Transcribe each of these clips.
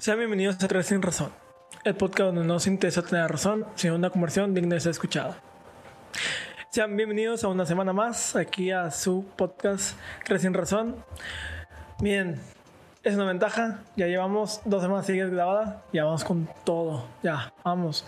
Sean bienvenidos a Tres Sin Razón, el podcast donde no se interesa tener razón, sino una conversión digna de ser escuchada. Sean bienvenidos a una semana más aquí a su podcast Tres Sin Razón. Bien, es una ventaja, ya llevamos dos semanas seguidas grabadas, ya vamos con todo, ya, vamos.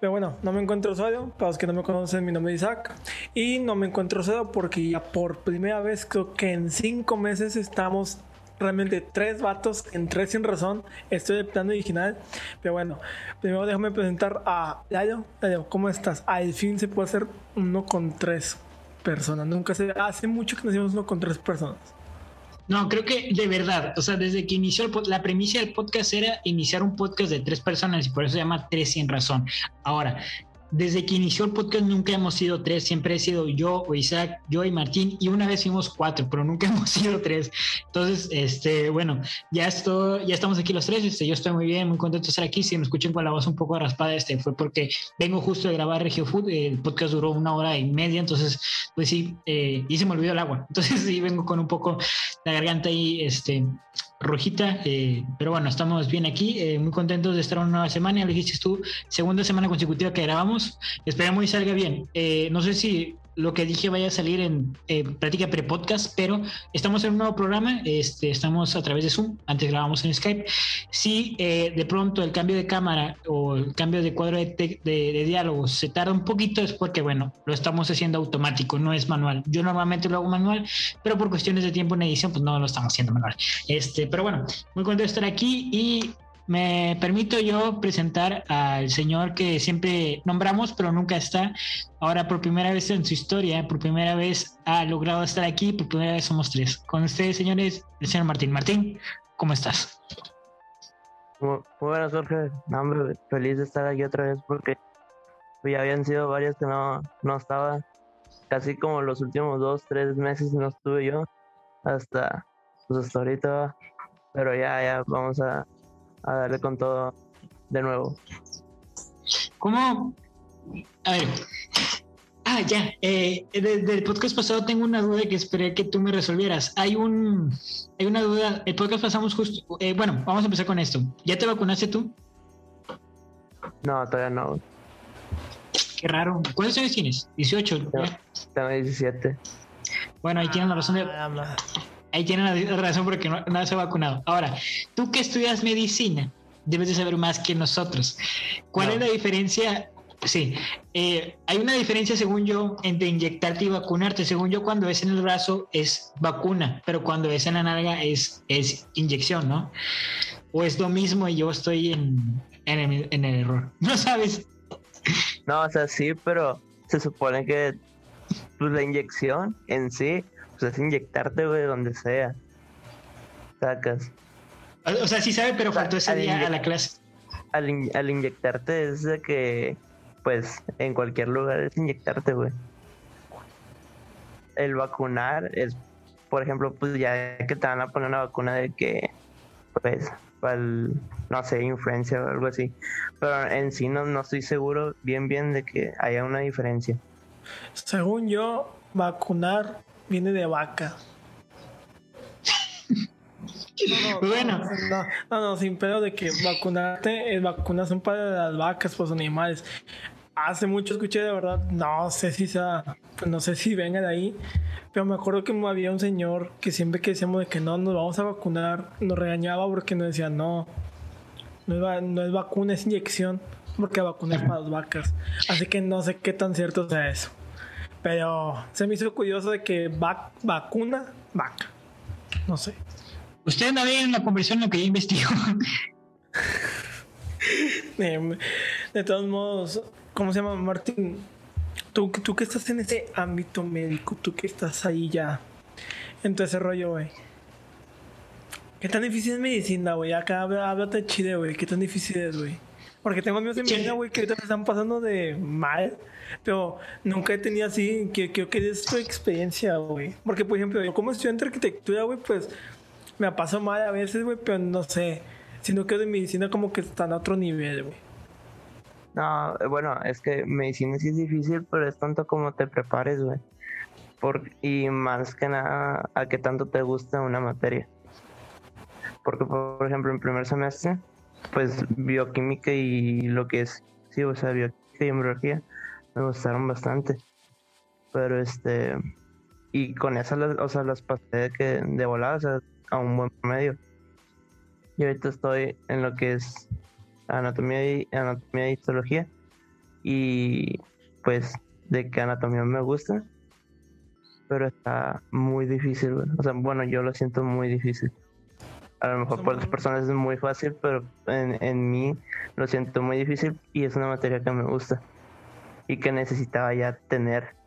Pero bueno, no me encuentro usuario, para los que no me conocen, mi nombre es Isaac, y no me encuentro usuario porque ya por primera vez, creo que en cinco meses estamos realmente tres vatos en tres sin razón. Estoy de plano original. Pero bueno, primero déjame presentar a Layo. Layo, ¿cómo estás? Al fin se puede hacer uno con tres personas. Nunca se hace mucho que nos hicimos uno con tres personas. No, creo que de verdad, o sea, desde que inició el la premisa del podcast era iniciar un podcast de tres personas y por eso se llama Tres sin razón. Ahora, desde que inició el podcast nunca hemos sido tres, siempre he sido yo o Isaac, yo y Martín, y una vez fuimos cuatro, pero nunca hemos sido tres. Entonces, este, bueno, ya esto, ya estamos aquí los tres, este, yo estoy muy bien, muy contento de estar aquí. Si me escuchan con la voz un poco raspada, este, fue porque vengo justo de grabar Regio Food, el podcast duró una hora y media, entonces, pues sí, eh, y se me olvidó el agua. Entonces sí, vengo con un poco la garganta ahí, este, rojita, eh, pero bueno, estamos bien aquí, eh, muy contentos de estar una nueva semana, ya lo dijiste tú, segunda semana consecutiva que grabamos, esperamos y salga bien. Eh, no sé si lo que dije vaya a salir en eh, práctica pre-podcast, pero estamos en un nuevo programa, este, estamos a través de Zoom, antes grabamos en Skype. Si eh, de pronto el cambio de cámara o el cambio de cuadro de, de, diálogo se tarda un poquito, es porque, bueno, lo estamos haciendo automático, no es manual. Yo normalmente lo hago manual, pero por cuestiones de tiempo en edición, pues no lo estamos haciendo manual. Este, pero bueno, muy contento de estar aquí y me permito yo presentar al señor que siempre nombramos, pero nunca está. Ahora, por primera vez en su historia, por primera vez ha logrado estar aquí, por primera vez somos tres. Con ustedes, señores, el señor Martín. Martín, ¿cómo estás? Muy, buenas, Jorge. feliz de estar aquí otra vez porque ya habían sido varias que no, no estaba. Casi como los últimos dos, tres meses no estuve yo. Hasta, pues hasta ahorita. Pero ya, ya vamos a, a darle con todo de nuevo. ¿Cómo? A ver. Ah, ya. Eh, desde el podcast pasado tengo una duda que esperé que tú me resolvieras. Hay un, hay una duda. El podcast pasamos justo. Eh, bueno, vamos a empezar con esto. ¿Ya te vacunaste tú? No, todavía no. Qué raro. ¿Cuántos años tienes? 18. tengo 17. Bueno, ahí tienen la razón de. Ah, ahí tienen la razón porque no, no se ha vacunado. Ahora, tú que estudias medicina, debes de saber más que nosotros. ¿Cuál es la diferencia? Sí, eh, hay una diferencia según yo entre inyectarte y vacunarte. Según yo, cuando es en el brazo es vacuna, pero cuando es en la nalga es, es inyección, ¿no? O es lo mismo y yo estoy en, en, el, en el error. ¿No sabes? No, o sea, sí, pero se supone que pues, la inyección en sí pues es inyectarte, güey, donde sea. Sacas. O sea, sí sabe, pero faltó ese día a la clase. Al, inyectarte es de que, pues, en cualquier lugar es inyectarte, güey. El vacunar es, por ejemplo, pues ya que te van a poner una vacuna de que, pues, para no sé, influencia o algo así. Pero en sí no, no estoy seguro bien, bien de que haya una diferencia. Según yo, vacunar viene de vaca. No, bueno. No, no, sin pedo de que vacunarte, es vacunas son para las vacas, pues animales. Hace mucho escuché de verdad, no sé si sea, pues no sé si venga de ahí, pero me acuerdo que había un señor que siempre que decíamos de que no nos vamos a vacunar, nos regañaba porque nos decía no, no es, no es vacuna, es inyección, porque vacuna es para las vacas. Así que no sé qué tan cierto sea eso. Pero se me hizo curioso de que vacuna, vaca. No sé. Usted no en la conversión lo que yo investigo. de, todos modos, ¿cómo se llama Martín? Tú, tú que estás en ese ámbito médico, tú que estás ahí ya en todo ese rollo, güey. ¿Qué tan difícil es medicina, güey? Acá háblate chile, güey. ¿Qué tan difícil es, güey? Porque tengo amigos de medicina, güey, que ahorita me están pasando de mal pero nunca he tenido así, que creo que es tu experiencia, güey. Porque, por ejemplo, yo como estudiante de arquitectura, güey, pues me pasado mal a veces, güey, pero no sé. Sino que de medicina como que está en otro nivel, güey. No, bueno, es que medicina sí es difícil, pero es tanto como te prepares, güey. Por, y más que nada a qué tanto te gusta una materia. Porque, por ejemplo, en primer semestre pues bioquímica y lo que es, sí, o sea, bioquímica y embriología me gustaron bastante. Pero este, y con esas, o sea, las pasé de, que, de volada, o sea, a un buen medio. Y ahorita estoy en lo que es anatomía y, anatomía y histología. Y pues de que anatomía me gusta, pero está muy difícil. O sea, bueno, yo lo siento muy difícil. A lo mejor para las personas es muy fácil, pero en, en mí lo siento muy difícil y es una materia que me gusta y que necesitaba ya tener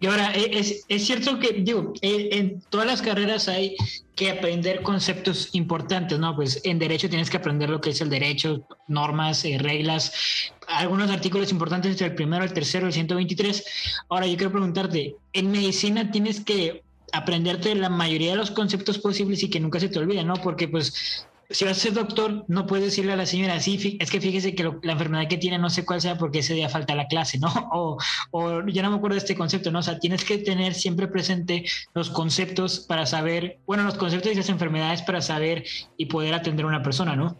y ahora, e, es, es, cierto que, digo, e, en todas las carreras hay que aprender conceptos importantes, ¿no? Pues en derecho tienes que aprender lo que es el derecho, normas, eh, reglas, algunos artículos importantes entre el primero, el tercero, el 123. Ahora, yo quiero preguntarte, en medicina tienes que aprenderte la mayoría de los conceptos posibles y que nunca se te olviden, ¿no? Porque pues si vas a ser doctor, no puedes decirle a la señora, sí, es que fíjese que la enfermedad que tiene no sé cuál sea porque ese día falta la clase, ¿no? O, o ya no me acuerdo de este concepto, ¿no? O sea, tienes que tener siempre presente los conceptos para saber, bueno, los conceptos y las enfermedades para saber y poder atender a una persona, ¿no?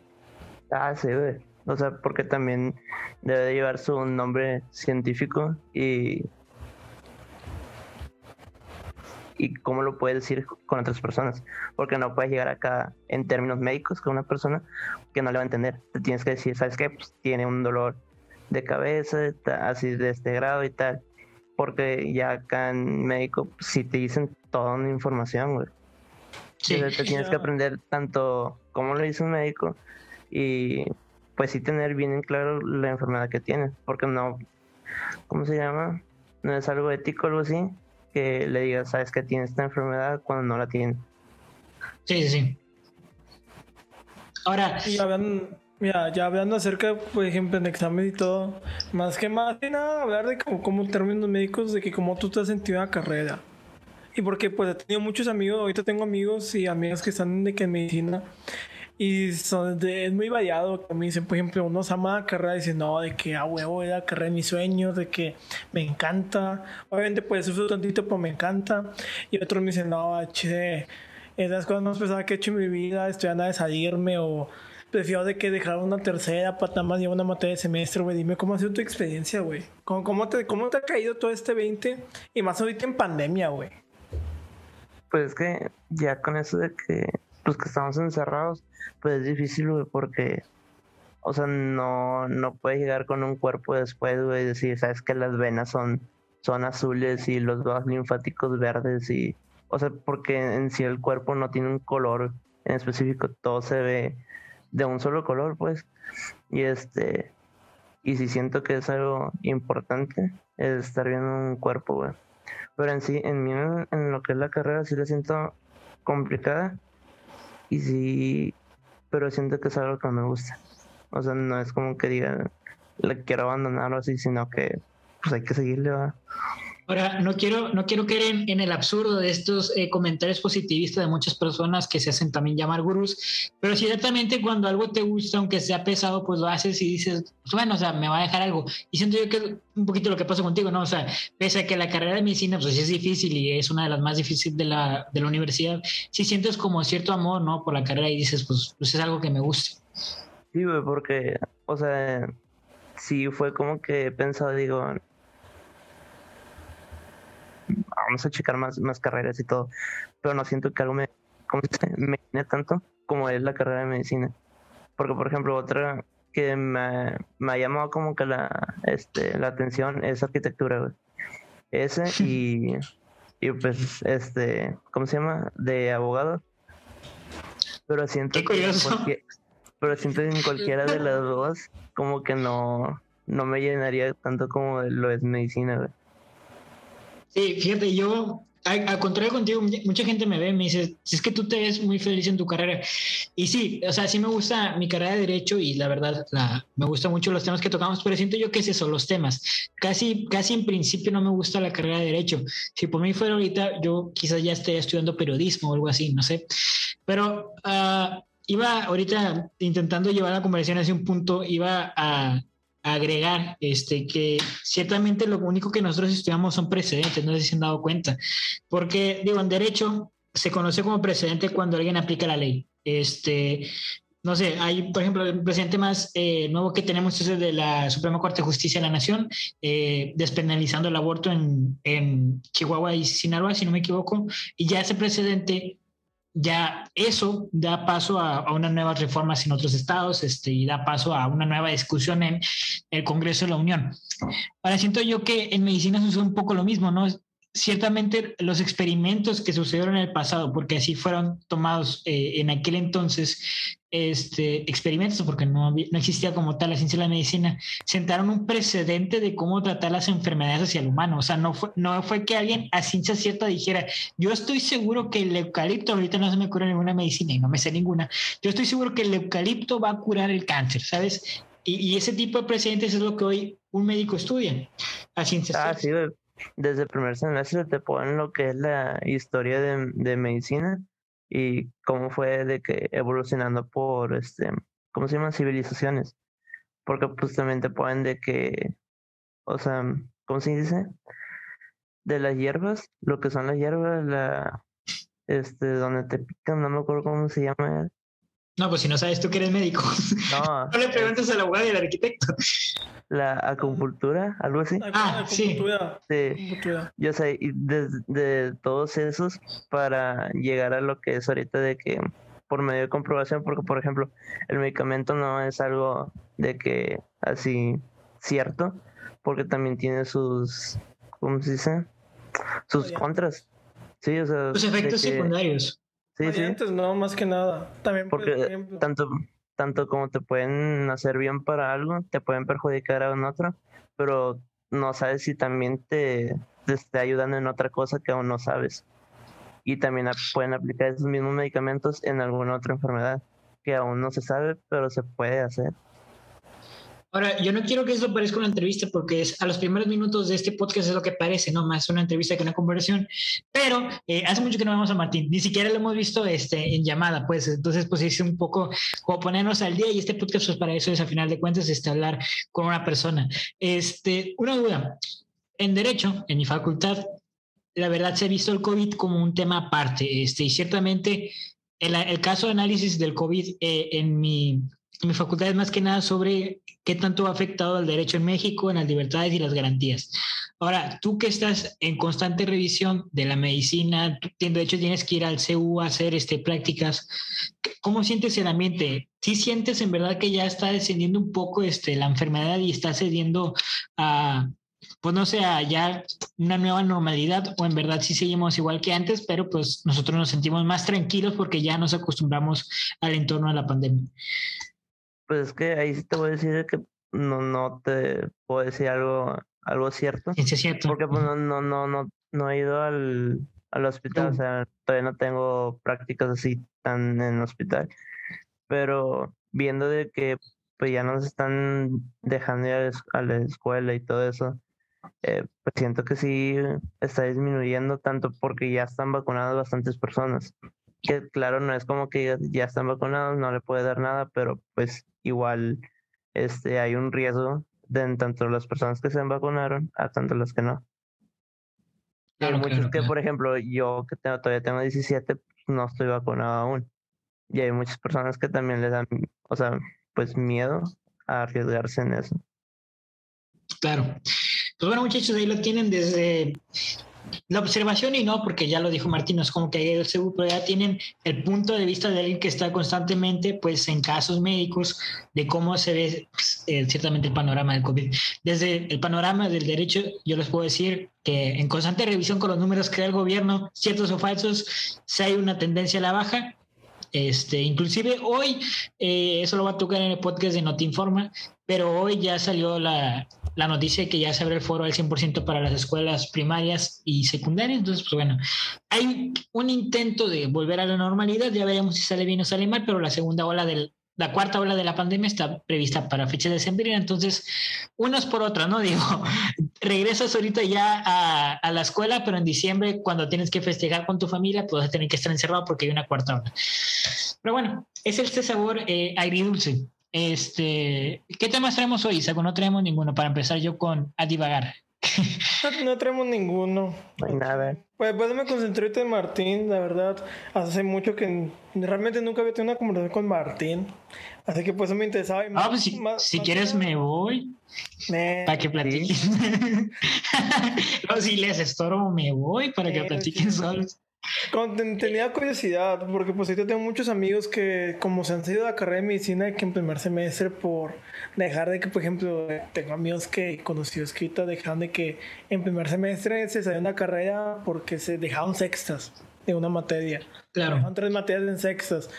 Ah, sí, güey. O sea, porque también debe llevar su nombre científico y y cómo lo puedes decir con otras personas. Porque no puedes llegar acá en términos médicos con una persona que no le va a entender. Te tienes que decir, ¿sabes qué? Pues tiene un dolor de cabeza, así de este grado y tal. Porque ya acá en médico, si te dicen toda una información, güey. Sí. te tienes que aprender tanto cómo lo dice un médico y pues sí tener bien en claro la enfermedad que tienes. Porque no, ¿cómo se llama? No es algo ético o algo así que le digas, sabes que tiene esta enfermedad cuando no la tiene. Sí, sí, sí. Ahora. ya mira, ya hablando acerca, por ejemplo, en examen y todo, más que más que nada hablar de como, como términos médicos, de que cómo tú te has sentido en la carrera. Y porque pues he tenido muchos amigos, ahorita tengo amigos y amigas que están de que en medicina y es muy variado. Que me dicen, por ejemplo, unos ama la carrera y dicen, no, de que a huevo era carrera de mis sueños, de que me encanta. Obviamente, pues sufro tantito, pero me encanta. Y otros me dicen, no, che, es las cosas más pesadas que he hecho en mi vida, estoy a nada de salirme o prefiero de que dejar una tercera para más llevar una materia de semestre, güey. Dime cómo ha sido tu experiencia, güey. ¿Cómo, cómo, te, ¿Cómo te ha caído todo este 20? Y más ahorita en pandemia, güey. Pues es que ya con eso de que los que estamos encerrados, pues es difícil, güey, porque, o sea, no, no puedes llegar con un cuerpo después, güey, y decir, sabes que las venas son, son azules y los vasos linfáticos verdes y, o sea, porque en sí el cuerpo no tiene un color en específico, todo se ve de un solo color, pues, y este, y si siento que es algo importante, es estar viendo un cuerpo, güey. Pero en sí, en mí, en lo que es la carrera, sí la siento complicada y sí, pero siento que es algo que me gusta. O sea, no es como que diga, le quiero abandonar o así, sino que pues hay que seguirle. ¿va? Ahora, no quiero, no quiero caer en, el absurdo de estos eh, comentarios positivistas de muchas personas que se hacen también llamar gurús, pero ciertamente cuando algo te gusta, aunque sea pesado, pues lo haces y dices, pues bueno, o sea, me va a dejar algo. Y siento yo que es un poquito lo que pasa contigo, ¿no? O sea, pese a que la carrera de medicina, pues es difícil y es una de las más difíciles de la, de la universidad, sí sientes como cierto amor, ¿no? Por la carrera y dices, pues, pues es algo que me gusta. Sí, porque, o sea, sí fue como que he pensado, digo, vamos a checar más, más carreras y todo, pero no siento que algo me, me tanto como es la carrera de medicina. Porque, por ejemplo, otra que me, me ha llamado como que la, este, la atención es arquitectura, Ese y, y pues, este, ¿cómo se llama? De abogado. Pero siento que pero siento que en cualquiera de las dos como que no, no me llenaría tanto como lo es medicina, güey. Sí, fíjate, yo, al, contrario contigo, mucha gente me ve y me dice, si es que tú te ves muy feliz en tu carrera. Y sí, o sea, sí me gusta mi carrera de Derecho y la verdad, la, me gustan mucho los temas que tocamos, pero siento yo que es eso, los temas. Casi, casi en principio no me gusta la carrera de Derecho. Si por mí fuera ahorita, yo quizás ya esté estudiando periodismo o algo así, no sé. Pero uh, iba ahorita intentando llevar la conversación hacia un punto, iba a agregar este, que ciertamente lo único que nosotros estudiamos son precedentes, no sé si han dado cuenta, porque digo, en derecho se conoce como precedente cuando alguien aplica la ley. Este, no sé, hay, por ejemplo, el presidente más eh, nuevo que tenemos es el de la Suprema Corte de Justicia de la Nación, eh, despenalizando el aborto en, en, Chihuahua y Sinaloa, si no me equivoco, y ya ese precedente, ya eso da paso a, a unas nuevas reformas en otros estados este, y da paso a una nueva discusión en el Congreso de la Unión. Ahora siento yo que en medicina sucede un poco lo mismo, ¿no? ciertamente los experimentos que sucedieron en el pasado, porque así fueron tomados eh, en aquel entonces, este, experimentos, porque no, no existía como tal la ciencia de la medicina, sentaron un precedente de cómo tratar las enfermedades hacia el humano. O sea, no fue, no fue que alguien a ciencia cierta dijera, yo estoy seguro que el eucalipto, ahorita no se me cura ninguna medicina y no me sé ninguna, yo estoy seguro que el eucalipto va a curar el cáncer, ¿sabes? Y, y ese tipo de precedentes es lo que hoy un médico estudia a ciencia ah, cierta. Sí, desde el primer semestre te ponen lo que es la historia de, de medicina y cómo fue de que evolucionando por este cómo se llaman civilizaciones porque pues también te ponen de que o sea cómo se dice de las hierbas lo que son las hierbas la este donde te pican no me acuerdo cómo se llama no, pues si no sabes tú que eres médico. No. no le preguntes al abogado y al arquitecto. La acupuntura, algo así. Ah, sí. sí. Yo sé, y de, todos esos para llegar a lo que es ahorita de que por medio de comprobación, porque por ejemplo, el medicamento no es algo de que así cierto, porque también tiene sus, ¿cómo se dice? Sus contras. Sí, o sea. Sus efectos secundarios. Sí, sí. no, más que nada. También porque tanto, tanto como te pueden hacer bien para algo, te pueden perjudicar a un otro, pero no sabes si también te, te está ayudando en otra cosa que aún no sabes. Y también pueden aplicar esos mismos medicamentos en alguna otra enfermedad que aún no se sabe, pero se puede hacer. Ahora, yo no quiero que esto parezca una entrevista porque es a los primeros minutos de este podcast es lo que parece, no más una entrevista que una conversación. Pero eh, hace mucho que no vemos a Martín, ni siquiera lo hemos visto este, en llamada, pues entonces pues es un poco como ponernos al día y este podcast pues para eso es a final de cuentas este, hablar con una persona. Este, una duda, en derecho, en mi facultad, la verdad se ha visto el COVID como un tema aparte, este, y ciertamente el, el caso de análisis del COVID eh, en mi mi facultad es más que nada sobre qué tanto ha afectado al derecho en México, en las libertades y las garantías. Ahora, tú que estás en constante revisión de la medicina, de hecho tienes que ir al CU a hacer este, prácticas, ¿cómo sientes el ambiente? ¿Sí sientes en verdad que ya está descendiendo un poco este, la enfermedad y está cediendo a, pues no sé, a ya una nueva normalidad o en verdad sí seguimos igual que antes, pero pues nosotros nos sentimos más tranquilos porque ya nos acostumbramos al entorno de la pandemia? Pues es que ahí sí te voy a decir que no, no te puedo decir algo, algo cierto. Sí, es cierto. Porque pues, no, no, no, no, no he ido al, al hospital, o sea, todavía no tengo prácticas así tan en el hospital. Pero viendo de que pues ya nos están dejando ir a la escuela y todo eso, eh, pues siento que sí está disminuyendo tanto porque ya están vacunadas bastantes personas. Que claro, no es como que ya están vacunados, no le puede dar nada, pero pues igual este, hay un riesgo de tanto las personas que se vacunaron a tanto las que no. hay muchos que, por ejemplo, yo que tengo, todavía tengo 17, no estoy vacunado aún. Y hay muchas personas que también les dan, o sea, pues miedo a arriesgarse en eso. Claro. Pues bueno, muchachos, ahí lo tienen desde la observación y no, porque ya lo dijo Martín, es como que el seguro, pero ya tienen el punto de vista de alguien que está constantemente pues en casos médicos de cómo se ve pues, ciertamente el panorama del COVID. Desde el panorama del derecho, yo les puedo decir que en constante revisión con los números que da el gobierno, ciertos o falsos, si hay una tendencia a la baja. Este, inclusive hoy, eh, eso lo va a tocar en el podcast de Notinforma, pero hoy ya salió la, la noticia de que ya se abre el foro al 100% para las escuelas primarias y secundarias. Entonces, pues bueno, hay un intento de volver a la normalidad, ya veremos si sale bien o sale mal, pero la segunda ola del, la cuarta ola de la pandemia está prevista para fecha de diciembre, entonces unos por otras, ¿no? Digo, regresas ahorita ya a, a, la escuela, pero en diciembre cuando tienes que festejar con tu familia, pues vas a tener que estar encerrado porque hay una cuarta ola. Pero bueno, es este sabor eh, agridulce. Este, ¿Qué temas traemos hoy, Isaco? No traemos ninguno para empezar yo con a divagar. No, tenemos ninguno. No hay nada. Pues después me concentré en Martín, la verdad. Hace mucho que realmente nunca había tenido una conversación con Martín. Así que pues eso me interesaba. ah, pues si, quieres me voy. Para que platiquen. no, si les estorbo me voy para que platiquen solos tenía curiosidad, porque pues yo tengo muchos amigos que como se han salido de la carrera de medicina que en primer semestre por dejar de que, por ejemplo, tengo amigos que conocí escrito dejaron de que en primer semestre se salió una carrera porque se dejaron sextas de una materia. Claro. Dejaron tres materias en sextas.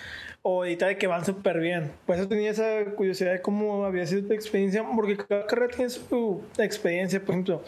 O de que van súper bien. Pues eso tenía esa curiosidad de cómo había sido tu experiencia, porque cada carrera tiene su experiencia. Por ejemplo,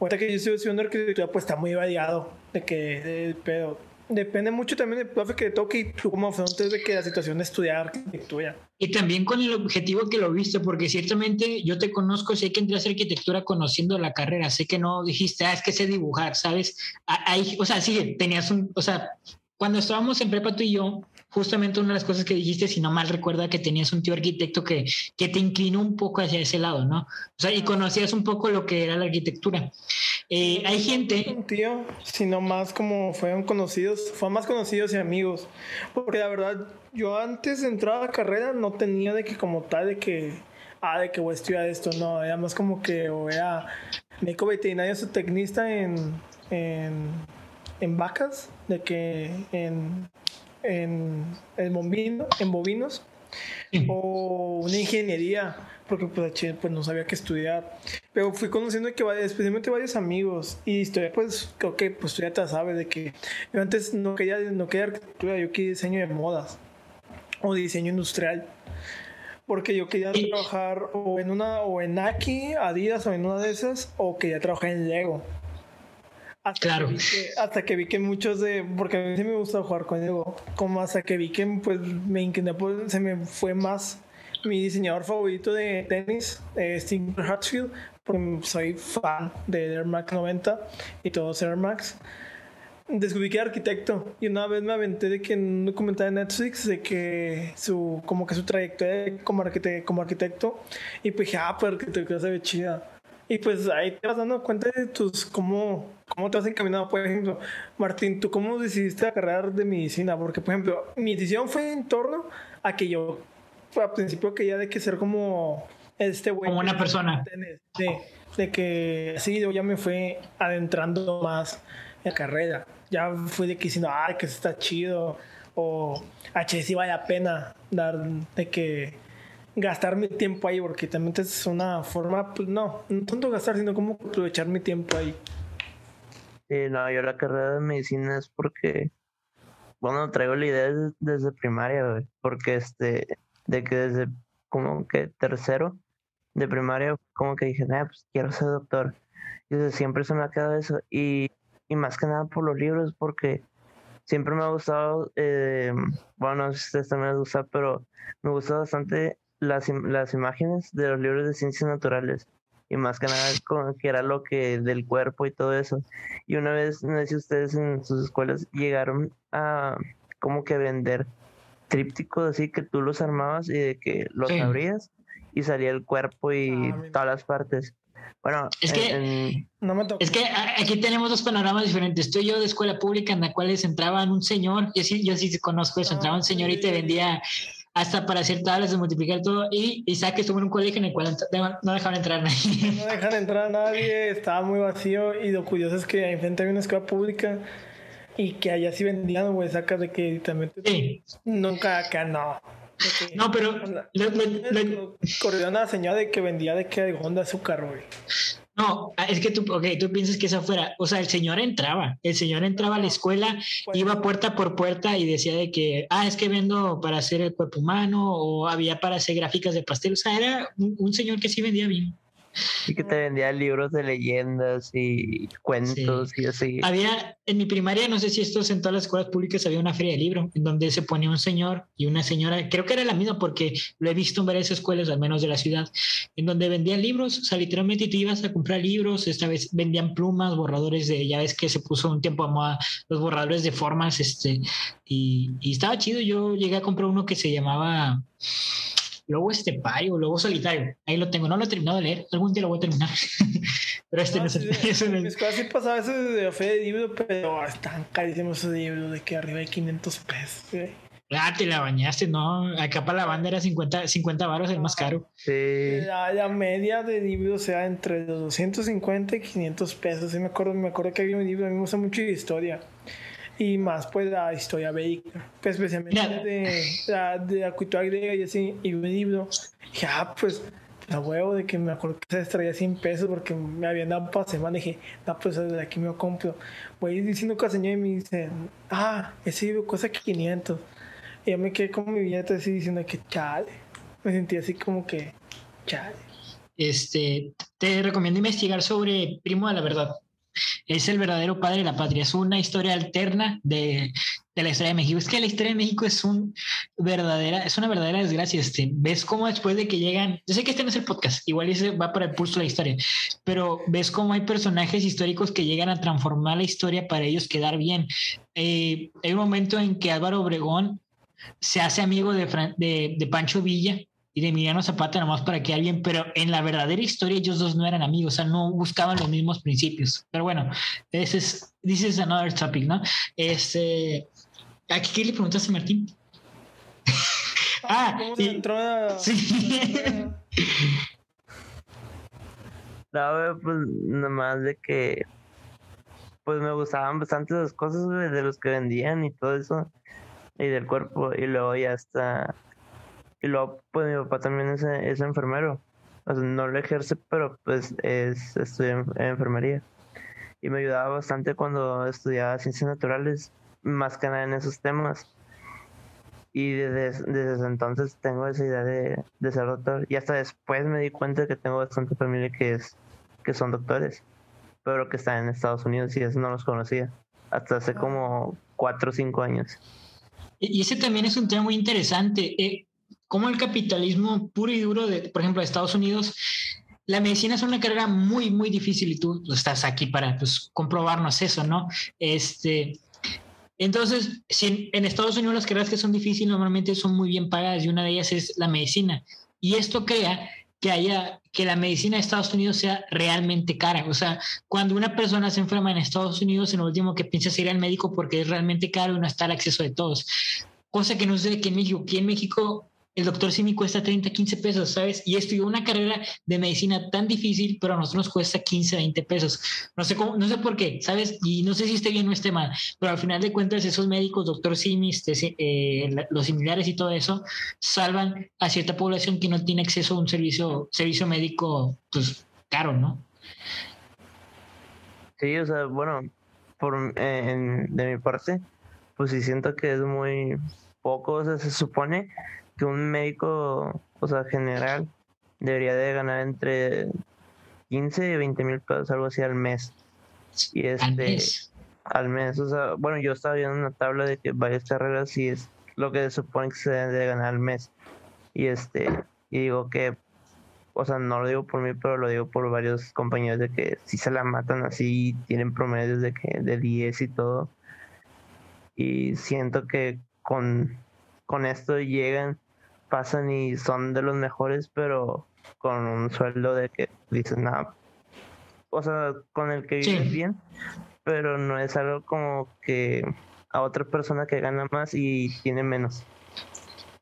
ahorita que yo estoy estudiando arquitectura, pues está muy variado de que, pero depende mucho también del profe que toque y tú como afrontes de que la situación de estudiar arquitectura. Y también con el objetivo que lo viste, porque ciertamente yo te conozco, sé que entras a arquitectura conociendo la carrera, sé que no dijiste, ah, es que sé dibujar, ¿sabes? Ahí, o sea, sí, tenías un, o sea, cuando estábamos en prepa tú y yo, justamente una de las cosas que dijiste, si no mal recuerda, que tenías un tío arquitecto que, que te inclinó un poco hacia ese lado, ¿no? O sea, y conocías un poco lo que era la arquitectura. Eh, hay gente... Un tío, sino más como fueron conocidos, fue más conocidos y amigos. Porque la verdad, yo antes de entrar a la carrera no tenía de que como tal, de que, ah, de que voy a estudiar esto, no, era más como que o era médico veterinario tecnista en, en, en vacas, de que en en, en, bovino, en bovinos o una ingeniería, porque pues, pues no sabía qué estudiar. Pero fui conociendo que especialmente varios amigos y historia, pues creo que pues tú ya te sabes de que yo antes no quería, no quería arquitectura, yo quería diseño de modas o diseño industrial. Porque yo quería trabajar o en una, o en Nike, Adidas o en una de esas, o quería trabajar en Lego. Hasta claro. Que hasta que vi que muchos de. Porque a mí sí me gusta jugar con Lego. Como hasta que vi que pues me incliné, pues se me fue más mi diseñador favorito de tenis, eh, Steve Hatfield, porque soy fan de Air Max 90 y todos Air Max. Descubrí que era arquitecto y una vez me aventé de que en un documental de Netflix de que su como que su trayectoria como, arquitecto, como arquitecto y pues dije, ah, pues arquitectura se ve chida. Y pues ahí te vas dando cuenta de tus cómo, cómo te has encaminado. Por ejemplo, Martín, ¿tú cómo decidiste la carrera de medicina? Porque, por ejemplo, mi decisión fue en torno a que yo, al principio, quería de que ser como este güey. Como una persona. De, de que sí, yo ya me fui adentrando más en la carrera. Ya fui de que diciendo, ay, que está chido. O, H, sí vale la pena dar de que gastar mi tiempo ahí, porque también es una forma, pues no, no tanto gastar, sino como aprovechar mi tiempo ahí. Sí, no, yo la carrera de medicina es porque, bueno, traigo la idea desde, primaria, porque este, de que desde como que tercero de primaria, como que dije, pues quiero ser doctor. Y desde siempre se me ha quedado eso. Y, y más que nada por los libros, porque siempre me ha gustado, eh, bueno, no sé si ustedes también les gusta, pero me gusta bastante las, las imágenes de los libros de ciencias naturales y más que nada con, que era lo que del cuerpo y todo eso. Y una vez, no sé si ustedes en sus escuelas llegaron a como que vender trípticos así que tú los armabas y de que los abrías y salía el cuerpo y ah, todas las partes. Bueno, es que, no me es que aquí tenemos dos panoramas diferentes. Estoy yo de escuela pública en la cual entraba un señor, yo sí, yo sí conozco eso, entraba un señor y te vendía hasta para hacer tablas de multiplicar todo. Y Isaac estuvo en un colegio en el cual no dejaban entrar a nadie. No dejaban entrar a nadie, estaba muy vacío. Y lo curioso es que enfrente había una escuela pública y que allá sí vendían, güey, sacas de que también. Sí. Nunca acá no. no, pero. Corrió una señora de que vendía de que de Honda azúcar, güey. No, ah, es que tú, okay, tú piensas que esa fuera, o sea, el señor entraba, el señor entraba a la escuela, pues iba puerta por puerta y decía de que, ah, es que vendo para hacer el cuerpo humano o había para hacer gráficas de pastel, o sea, era un señor que sí vendía bien. Y que te vendía libros de leyendas y cuentos y así. Había, en mi primaria, no sé si esto es en todas las escuelas públicas, había una feria de libro en donde se ponía un señor y una señora, creo que era la misma porque lo he visto en varias escuelas, al menos de la ciudad, en donde vendían libros, o sea, literalmente tú ibas a comprar libros, esta vez vendían plumas, borradores de, ya ves que se puso un tiempo a moda los borradores de formas, este, y, y estaba chido, yo llegué a comprar uno que se llamaba Lobo Estepario, Lobo Solitario. Ahí lo tengo, no lo he terminado de leer, algún día lo voy a terminar. pero este no, es el. Sí, en mis cosas sí pasaba eso de fe de libro, pero están carísimos esos libros de que arriba hay 500 pesos. Ah, te la bañaste, ¿no? Acá para la banda era 50, 50 baros el más caro. Sí. La, media de libros sea entre los 250 y 500 pesos. Sí, me acuerdo, me acuerdo que había un libro, a mí me gusta mucho la historia. Y más, pues, la historia bélica. Pues, especialmente de, la, de la cultura griega y así. Y un libro. ya ah, pues, la huevo de que me acuerdo que se extraía 100 pesos porque me habían dado para semana. Dije, no, pues, de aquí me lo compro. Voy diciendo que la señora y me dice, ah, ese libro cuesta 500. Y yo me quedé con mi billete así diciendo que chale. Me sentí así como que chale. Este, te recomiendo investigar sobre Primo de la Verdad. Es el verdadero padre de la patria. Es una historia alterna de, de la historia de México. Es que la historia de México es un verdadera, es una verdadera desgracia. Este, ves cómo después de que llegan, yo sé que este no es el podcast, igual ese va para el pulso de la historia, pero ves cómo hay personajes históricos que llegan a transformar la historia para ellos quedar bien. Eh, hay un momento en que Álvaro Obregón se hace amigo de, de, Pancho Villa y de Emiliano Zapata nomás para que alguien, pero en la verdadera historia ellos dos no eran amigos, o sea, no buscaban los mismos principios. Pero bueno, ese es, this is another topic, ¿no? Este, ¿a qué, le preguntaste, Martín? ah, ¿cómo se entró a... Sí. no, pues nada más de que pues me gustaban bastante las cosas de los que vendían y todo eso y del cuerpo y luego ya está y luego pues mi papá también es, es enfermero. O sea, no lo ejerce pero pues es estudia en, enfermería. Y me ayudaba bastante cuando estudiaba ciencias naturales más que nada en esos temas. Y desde, desde entonces tengo esa idea de, de, ser doctor. Y hasta después me di cuenta que tengo bastante familia que es que son doctores pero que están en Estados Unidos y eso no los conocía hasta hace como cuatro o cinco años. Y ese también es un tema muy interesante. Eh, cómo el capitalismo puro y duro, de, por ejemplo, de Estados Unidos, la medicina es una carrera muy, muy difícil y tú estás aquí para pues, comprobarnos eso, ¿no? Este, entonces, si en, Estados Unidos las carreras que son difíciles normalmente son muy bien pagadas y una de ellas es la medicina. Y esto crea que haya que la medicina de Estados Unidos sea realmente cara. O sea, cuando una persona se enferma en Estados Unidos, en lo último que piensa es ir al médico porque es realmente caro y no está al acceso de todos. Cosa que no sé que en México. Aquí en México el doctor sí me cuesta 30, 15 pesos, ¿sabes? Y estudió una carrera de medicina tan difícil, pero a nosotros nos cuesta 15, 20 pesos. No sé cómo, no sé por qué, ¿sabes? Y no sé si esté bien o esté mal, pero al final de cuentas esos médicos, doctor Simis, eh, los similares y todo eso, salvan a cierta población que no tiene acceso a un servicio, servicio médico, pues, caro, ¿no? Sí, o sea, bueno, por, de mi parte, pues sí siento que es muy poco, o sea, se supone que un médico, o sea, general, debería de ganar entre 15 y 20 mil pesos, algo así al mes. Y este, al mes. Al mes, o sea, bueno, yo estaba viendo una tabla de que varias carreras y es lo que se supone que se debe de ganar al mes. Y este, y digo que, o sea, no lo digo por mí, pero lo digo por varios compañeros de que si se la matan así, tienen promedios de que de 10 y todo. Y siento que con, con esto llegan pasan y son de los mejores, pero con un sueldo de que dices, nada, o sea, con el que vives bien, pero no es algo como que a otra persona que gana más y tiene menos.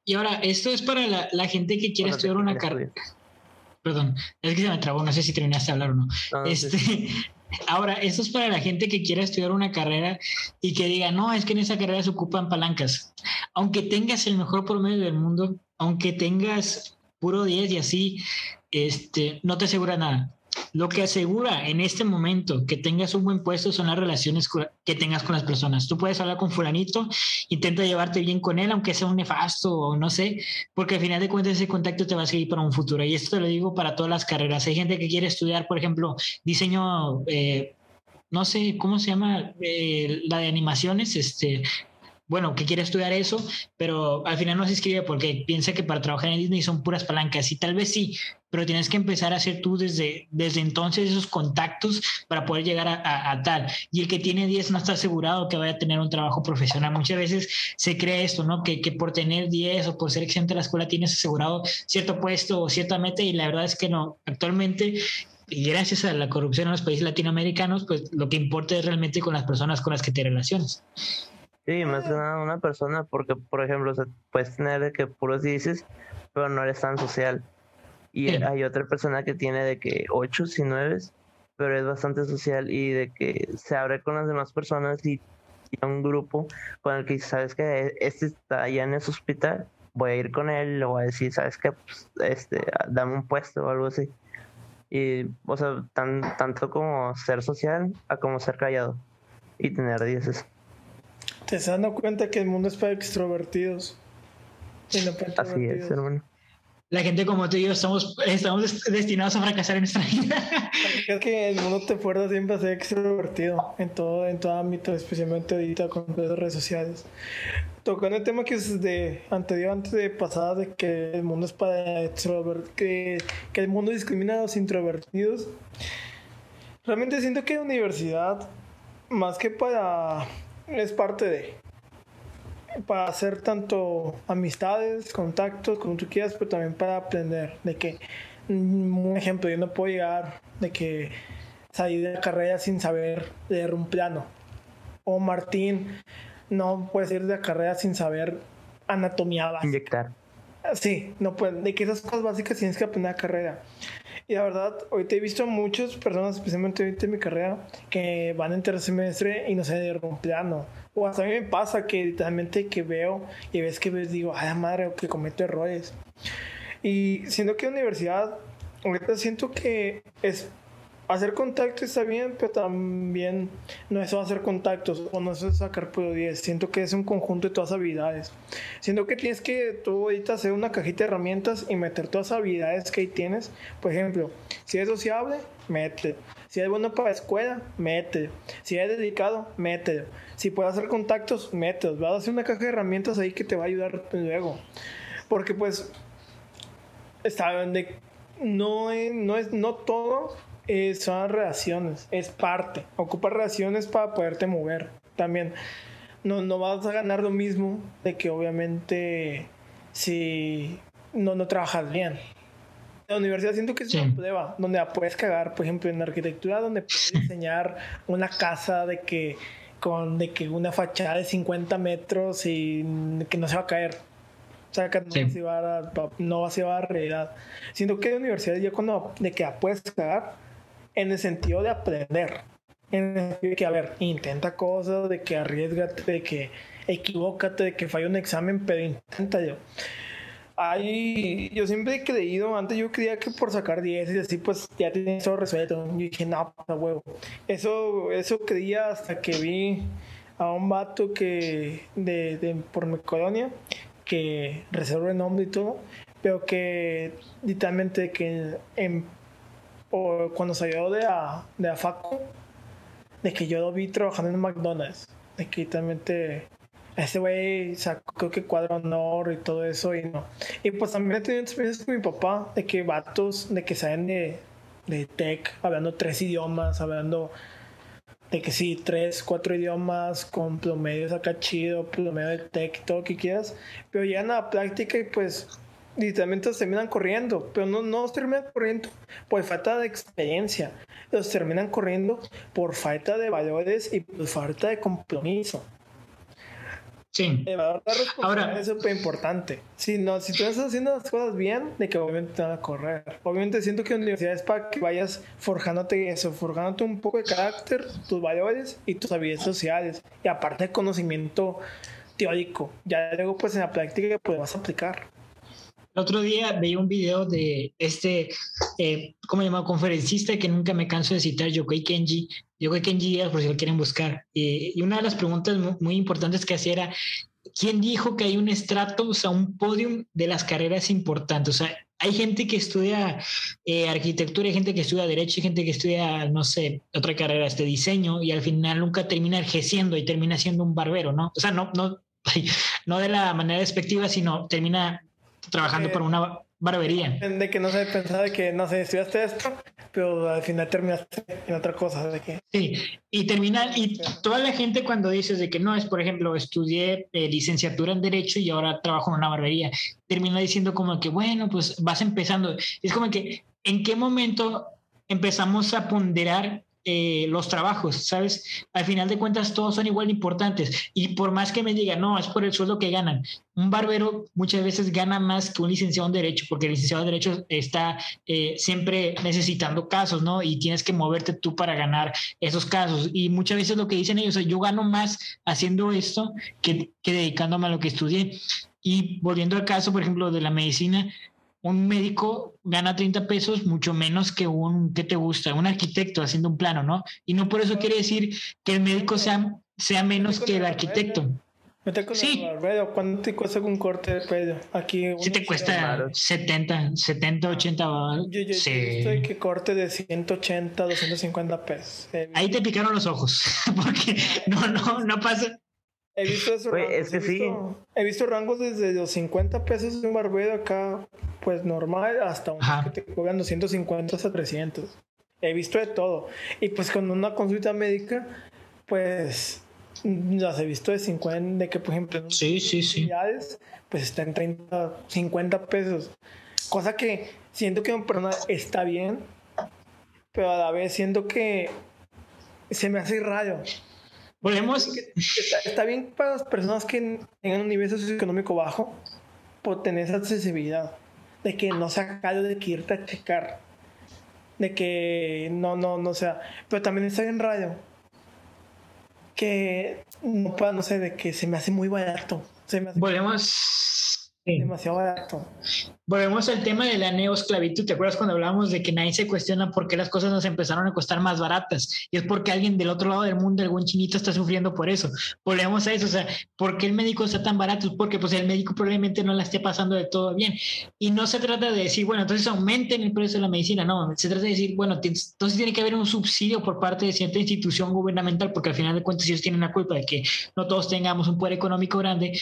Y ahora, esto es para la, gente que quiere estudiar una carrera. Perdón, es que se me trabó, no sé si terminaste de hablar o no. este, Ahora, esto es para la gente que quiera estudiar una carrera y que diga, no, es que en esa carrera se ocupan palancas. Aunque tengas el mejor promedio del mundo, aunque tengas puro 10 y así, este, no te asegura nada. Lo que asegura en este momento que tengas un buen puesto son las relaciones que tengas con las personas. Tú puedes hablar con fulanito, intenta llevarte bien con él, aunque sea un nefasto o no sé, porque al final de cuentas ese contacto te va a seguir para un futuro. Y esto te lo digo para todas las carreras. Hay gente que quiere estudiar, por ejemplo, diseño, eh, no sé, ¿cómo se llama? Eh, la de animaciones, este, bueno, que quiere estudiar eso, pero al final no se inscribe porque piensa que para trabajar en Disney son puras palancas y tal vez sí, pero tienes que empezar a hacer tú desde, desde entonces esos contactos para poder llegar a, tal. Y el que tiene 10 no está asegurado que vaya a tener un trabajo profesional. Muchas veces se cree esto, ¿no? Que, que por tener 10 o por ser excelente de la escuela tienes asegurado cierto puesto o cierta meta y la verdad es que no. Actualmente y gracias a la corrupción en los países latinoamericanos, pues lo que importa es realmente con las personas con las que te relacionas. Sí, más que nada una persona, porque por ejemplo, puedes tener de que puros dices, pero no eres tan social. Y hay otra persona que tiene de que ocho y nueve, pero es bastante social y de que se abre con las demás personas y, tiene un grupo con el que sabes que este está allá en ese hospital, voy a ir con él, le voy a decir, sabes que pues, este, dame un puesto o algo así. Y, o sea, tan, tanto como ser social a como ser callado y tener dieces. Te estás dando cuenta que el mundo es para extrovertidos. Así es, hermano. La gente como tú y yo estamos, estamos destinados a fracasar en esta vida. Es que el mundo te fuerza siempre a ser extrovertido en todo, en todo ámbito, especialmente ahorita con las redes sociales. Tocando el tema que es de anterior, antes de pasada, de que el mundo es para extrovertidos, que, que el mundo discrimina a los introvertidos. Realmente siento que la universidad, más que para es parte de. Para hacer tanto amistades, contactos, como tú quieras, pero también para aprender. De que, mm, un ejemplo, yo no puedo llegar de que salir de la carrera sin saber leer un plano. O Martín no puede ir de la carrera sin saber anatomía básica. Inyectar. Sí, no puede. De que esas cosas básicas tienes que aprender la carrera. Y la verdad, ahorita he visto muchas personas, especialmente ahorita en mi carrera, que van en tercer semestre y no se de un plano. O hasta a mí me pasa que literalmente que veo y ves que ves, digo, ay, madre, que cometo errores. Y siendo que universidad, ahorita siento que es hacer contacto está bien, pero también no es hacer contactos o no es sacar por 10. Siento que es un conjunto de todas habilidades. Siento que tienes que tú ahorita hacer una cajita de herramientas y meter todas las habilidades que ahí tienes. Por ejemplo, si eres sociable, mete. Si eres bueno para la escuela, mete. Si eres dedicado, mete. Si puedes hacer contactos, mete. Vas a hacer una caja de herramientas ahí que te va a ayudar luego. Porque pues está de no no es no todo eh, son relaciones, es parte. Ocupa relaciones para poderte mover también. No, no vas a ganar lo mismo de que obviamente si no, no trabajas bien. La universidad siento que es una prueba donde la puedes cagar, por ejemplo, en arquitectura, donde puedes diseñar una casa de que con de que una fachada de 50 metros y que no se va a caer. O sea, que no, va a no va a realidad. Siento que la universidad ya cuando de que la puedes cagar, en el sentido de aprender. En el sentido de que, a ver, intenta cosas, de que arriesgate, de que equivócate, de que falla un examen, pero intenta yo. Ahí, yo siempre he creído, antes yo creía que por sacar 10 y así, pues ya tienes todo resuelto. Yo dije, no, pasa huevo. Eso, eso creía hasta que vi a un vato que, de, de por mi colonia, que reserva el nombre y todo, pero que literalmente que en o cuando salió de, a, de AFACO, de que yo lo vi trabajando en McDonald's, de que literalmente ese güey sacó creo que cuadro honor y todo eso y no. Y pues también he tenido experiencias con mi papá, de que vatos, de que salen de, de tech, hablando tres idiomas, hablando de que sí, tres, cuatro idiomas con promedios acá chido, promedio de tech, todo lo que quieras, pero llegan a la práctica y pues literalmente se terminan corriendo, pero no, no terminan corriendo por falta de experiencia, los terminan corriendo por falta de valores y por falta de compromiso. Sí. Ahora es súper importante. Si, no, si tú estás haciendo las cosas bien, de que obviamente te van a correr. Obviamente siento que la universidad es para que vayas forjándote eso, forjándote un poco de carácter, tus valores y tus habilidades sociales. Y aparte de conocimiento teórico. Ya luego pues en la práctica pues vas a aplicar. El otro día veía un video de este, eh, ¿cómo se llama? Conferencista que nunca me canso de citar, Yokoi Kenji. Yokoi Kenji, por si lo quieren buscar. y una de las preguntas muy, importantes que hacía era, ¿quién dijo que hay un estrato, o sea, un podium de las carreras importantes? O sea, hay gente que estudia eh, arquitectura, hay gente que estudia derecho, hay gente que estudia, no sé, otra carrera, este diseño, y al final nunca termina ejerciendo y termina siendo un barbero, ¿no? O sea, no, no, no de la manera despectiva, sino termina trabajando por una barbería. De que no se pensaba que, no sé, estudiaste esto, pero al final terminaste en otra cosa. De que... Sí, y termina, y toda la gente cuando dices de que no, es por ejemplo, estudié eh, licenciatura en Derecho y ahora trabajo en una barbería, termina diciendo como que, bueno, pues vas empezando. Es como que, ¿en qué momento empezamos a ponderar eh, los trabajos, ¿sabes? Al final de cuentas todos son igual de importantes y por más que me digan, no, es por el sueldo que ganan, un barbero muchas veces gana más que un licenciado en Derecho porque el licenciado en Derecho está eh, siempre necesitando casos, ¿no? Y tienes que moverte tú para ganar esos casos y muchas veces lo que dicen ellos, yo gano más haciendo esto que, que dedicándome a lo que estudié. Y volviendo al caso, por ejemplo, de la medicina, un médico gana 30 pesos mucho menos que un, ¿qué te gusta? Un arquitecto haciendo un plano, ¿no? Y no por eso quiere decir que el médico sea, sea menos que el arquitecto. sí. ¿Cuánto te cuesta un corte de pelo? Aquí. Sí, te cuesta 70, 70, 80 Yo, yo, sí. estoy que corte de 180, 250 pesos. Ahí te picaron los ojos, porque no, no, no pasa. He visto esos rangos, es que he visto, sí. He visto rangos desde los 50 pesos de un barbero acá, pues normal, hasta un que te cobran 250 hasta 300. He visto de todo. Y pues con una consulta médica, pues las he visto de 50, de que por ejemplo, sí, sí, sí. pues está en 30, 50 pesos. Cosa que siento que una persona está bien, pero a la vez siento que se me hace raro. Volvemos. Está, bien para las personas que tengan un nivel socioeconómico bajo por tener esa accesibilidad. De que no sea caro de que irte a checar. De que no, no, no sea. Pero también está bien raro. Que no pueda, no sé, de que se me hace muy barato. Se me hace Volvemos Demasiado barato. Volvemos al tema de la neosclavitud. ¿Te acuerdas cuando hablábamos de que nadie se cuestiona por qué las cosas nos empezaron a costar más baratas? Y es porque alguien del otro lado del mundo, algún chinito, está sufriendo por eso. Volvemos a eso. O sea, ¿por qué el médico está tan barato? Porque pues el médico probablemente no la esté pasando de todo bien. Y no se trata de decir, bueno, entonces aumenten el precio de la medicina. No, se trata de decir, bueno, entonces tiene que haber un subsidio por parte de cierta institución gubernamental, porque al final de cuentas ellos tienen la culpa de que no todos tengamos un poder económico grande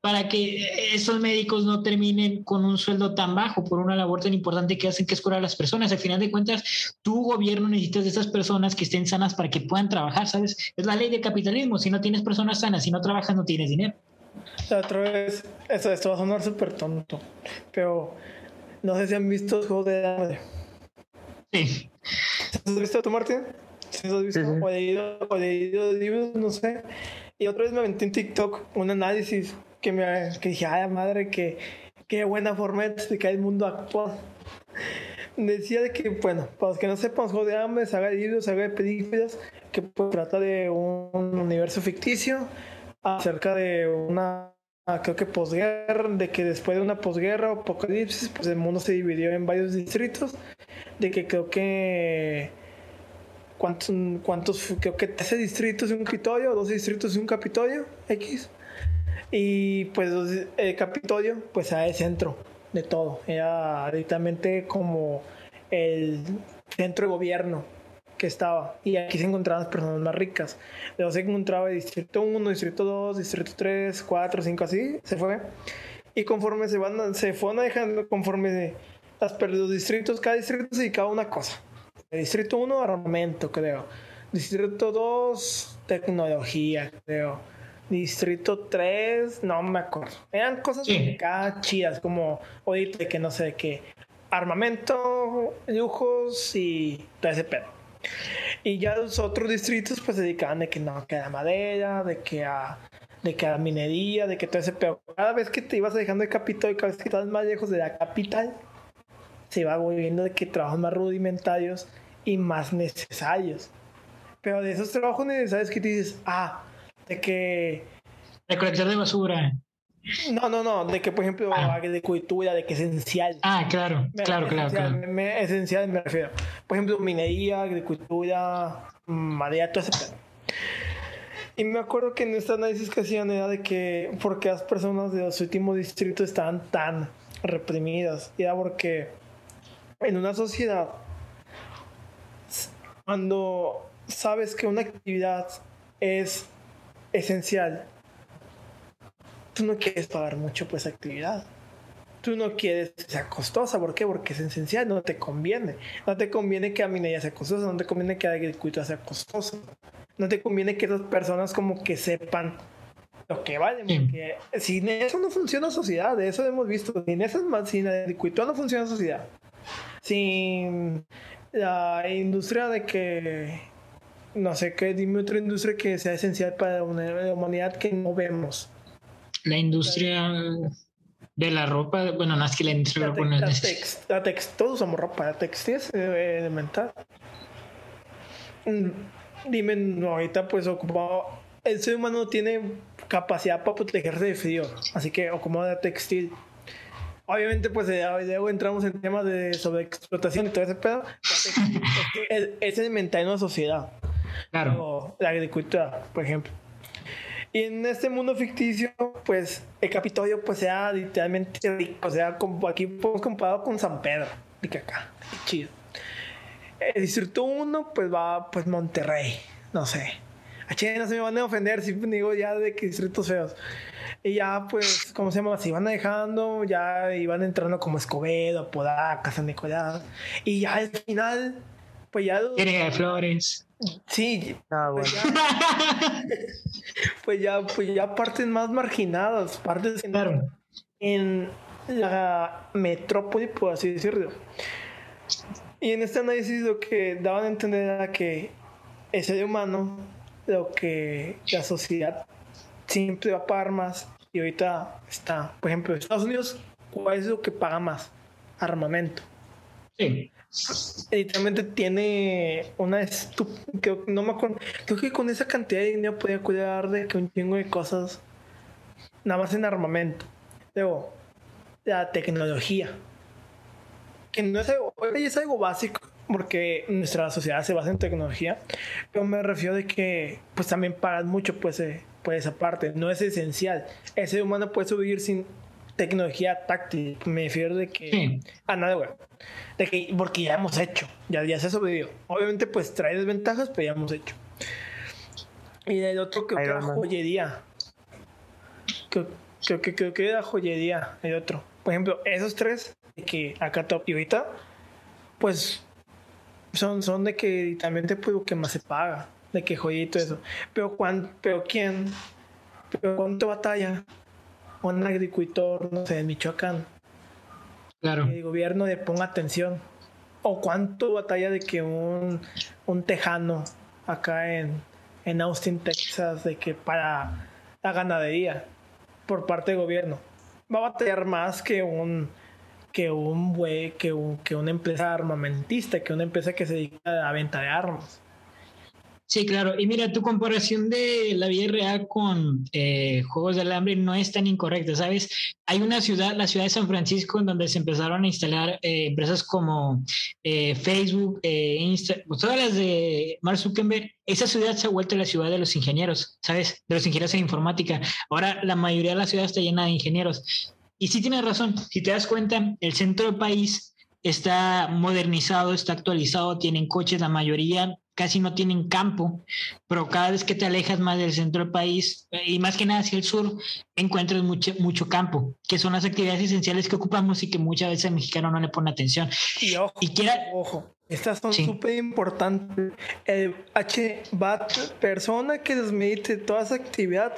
para que esos médicos no terminen con un sueldo tan bajo por una labor tan importante que hacen que es curar a las personas. Al final de cuentas, tu gobierno necesitas de esas personas que estén sanas para que puedan trabajar, ¿sabes? Es la ley del capitalismo. Si no tienes personas sanas, si no trabajas, no tienes dinero. otra vez, esto, esto va a sonar súper tonto, pero no sé si han visto el juego de hambre. Sí. ¿Has visto tú, Martín? ¿Sí has visto? O, leído, o leído libros, no sé. Y otra vez me aventé en TikTok un análisis que, me, que dije, ay, madre, que qué buena forma de explicar el mundo actual. Decía de que, bueno, para los que no sepan, Juego de Hambre, saga de libros, saga de películas, que pues, trata de un universo ficticio acerca de una, creo que posguerra, de que después de una posguerra o apocalipsis, pues el mundo se dividió en varios distritos, de que creo que cuántos, cuántos creo que 13 distritos de un Capitolio, 12 distritos de un Capitolio, X. Y pues el Capitolio, pues era el centro de todo. Era directamente como el centro de gobierno que estaba. Y aquí se encontraban las personas más ricas. Luego se encontraba el Distrito 1, Distrito 2, Distrito 3, 4, 5, así se fue. Y conforme se van, se fueron dejando, conforme las, los distritos, cada distrito se dedicaba a una cosa. El Distrito 1, armamento, creo. Distrito 2, tecnología, creo Distrito 3, no me acuerdo. Eran cosas sí. chidas, como ahorita que no sé qué. Armamento, lujos y todo ese pedo. Y ya los otros distritos pues se dedicaban de que no, que a la madera, de que a de que a la minería, de que todo ese pedo. Cada vez que te ibas dejando de capital, cada vez que estabas más lejos de la capital, se iba volviendo de que trabajos más rudimentarios y más necesarios. Pero de esos trabajos necesarios que te dices, ah, de que... Recolección de basura. No, no, no, de que por ejemplo ah. de cultura, de que es esencial. Ah, claro, claro, esencial, claro. claro. Me, esencial me refiero. Por ejemplo, minería, agricultura, madera, todo ese. Y me acuerdo que en este análisis que hacían era de que porque las personas de los últimos distritos estaban tan reprimidas. Y era porque en una sociedad, cuando sabes que una actividad es esencial tú no quieres pagar mucho por esa actividad. Tú no quieres que sea costosa, ¿por qué? Porque es esencial, no te conviene. No te conviene que la minería sea costosa, no te conviene que agricultura sea costosa. No te conviene que las personas como que sepan lo que vale. Porque sin eso no funciona la sociedad, de eso hemos visto. Sin eso, sin agricultura no funciona la sociedad. Sin la industria de que, no sé qué, dime otra industria que sea esencial para la humanidad que no vemos. La industria de la ropa, bueno, no es que la industria la, no es la text, todos usamos ropa, la textil es eh, elemental. Mm, dime, no, ahorita pues ocupado, el ser humano tiene capacidad para protegerse de frío, así que ocupa la textil obviamente, pues eh, luego entramos en temas de sobreexplotación y todo ese pedo. es, es elemental en una sociedad. Claro. la agricultura, por ejemplo. Y en este mundo ficticio, pues el Capitolio, pues sea literalmente rico. O sea, como aquí hemos comparado con San Pedro, de acá. Chido. El distrito 1, pues va, pues Monterrey. No sé. A Chile no se me van a ofender si digo ya de que distritos feos. Y ya, pues, ¿cómo se llama? Se iban dejando, ya iban entrando como Escobedo, Apodaca, San Nicolás. Y ya al final, pues ya. Tiene flores. Sí, ah, pues, ya, pues, ya, pues ya partes más marginadas, partes en la metrópoli, por así decirlo. Y en este análisis lo que daban a entender era que el ser humano, lo que la sociedad siempre va a pagar más. Y ahorita está, por ejemplo, Estados Unidos, ¿cuál es lo que paga más? Armamento. Sí. Tiene una creo, no me acuerdo, creo que con esa cantidad de dinero podía cuidar de que un chingo de cosas, nada más en armamento. Luego, la tecnología, que no es algo, básico, porque nuestra sociedad se basa en tecnología, pero me refiero de que pues también pagan mucho pues eh, por esa parte, no es esencial. Ese humano puede subir sin tecnología táctil, me refiero de que a nada, güey. De que, porque ya hemos hecho, ya, ya se ha sobrevivido. Obviamente, pues trae desventajas, pero ya hemos hecho. Y el otro creo que era joyería. Creo, que creo que era joyería, el otro. Por ejemplo, esos tres, de que acá top y ahorita, pues son, son de que también te puedo que más se paga de que joyito eso. Pero, cuán, pero ¿quién? ¿Pero cuánto batalla un agricultor, no sé, en Michoacán? Claro. Que el gobierno le ponga atención. ¿O cuánto batalla de que un, un tejano acá en, en Austin, Texas, de que para la ganadería por parte del gobierno va a batallar más que un que un que, un, que una empresa armamentista, que una empresa que se dedica a la venta de armas. Sí, claro. Y mira, tu comparación de la vida real con eh, Juegos del Hambre no es tan incorrecta, ¿sabes? Hay una ciudad, la ciudad de San Francisco, en donde se empezaron a instalar eh, empresas como eh, Facebook, pues todas las de Mark Zuckerberg. Esa ciudad se ha vuelto la ciudad de los ingenieros, ¿sabes? De los ingenieros en informática. Ahora la mayoría de la ciudad está llena de ingenieros. Y sí tienes razón, si te das cuenta, el centro del país está modernizado, está actualizado, tienen coches la mayoría, casi no tienen campo, pero cada vez que te alejas más del centro del país y más que nada hacia el sur, encuentras mucho, mucho campo, que son las actividades esenciales que ocupamos y que muchas veces el mexicano no le pone atención. Y ojo, ojo estas son súper importantes. El HBAT, persona que desmedite toda esa actividad,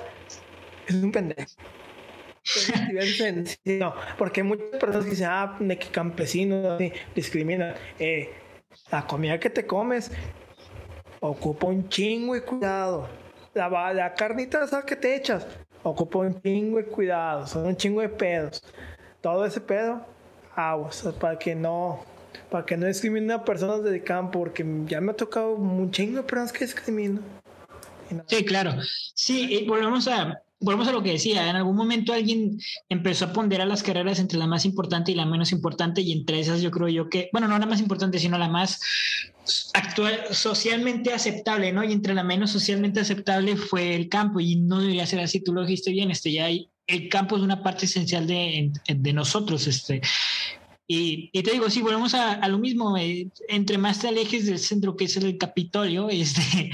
es un pendejo. no, porque muchas personas dicen, ah, de que campesinos discriminan. Eh, la comida que te comes ocupa un chingo de cuidado. La, la carnita esa que te echas, ocupa un chingo de cuidado, son un chingo de pedos. Todo ese pedo, aguas, para que no, para que no discriminen a personas del campo, porque ya me ha tocado un chingo de personas que discriminan. Sí, claro. Sí, volvemos a, volvemos a lo que decía, en algún momento alguien empezó a ponderar las carreras entre la más importante y la menos importante y entre esas yo creo yo que, bueno, no la más importante, sino la más actual, socialmente aceptable, ¿no? Y entre la menos socialmente aceptable fue el campo y no debería ser así, tú lo dijiste bien, este, ya hay, el campo es una parte esencial de, de nosotros, este. Y, y, te digo, sí, volvemos a, a lo mismo. Eh, entre más te alejes del centro, que es el Capitolio, este,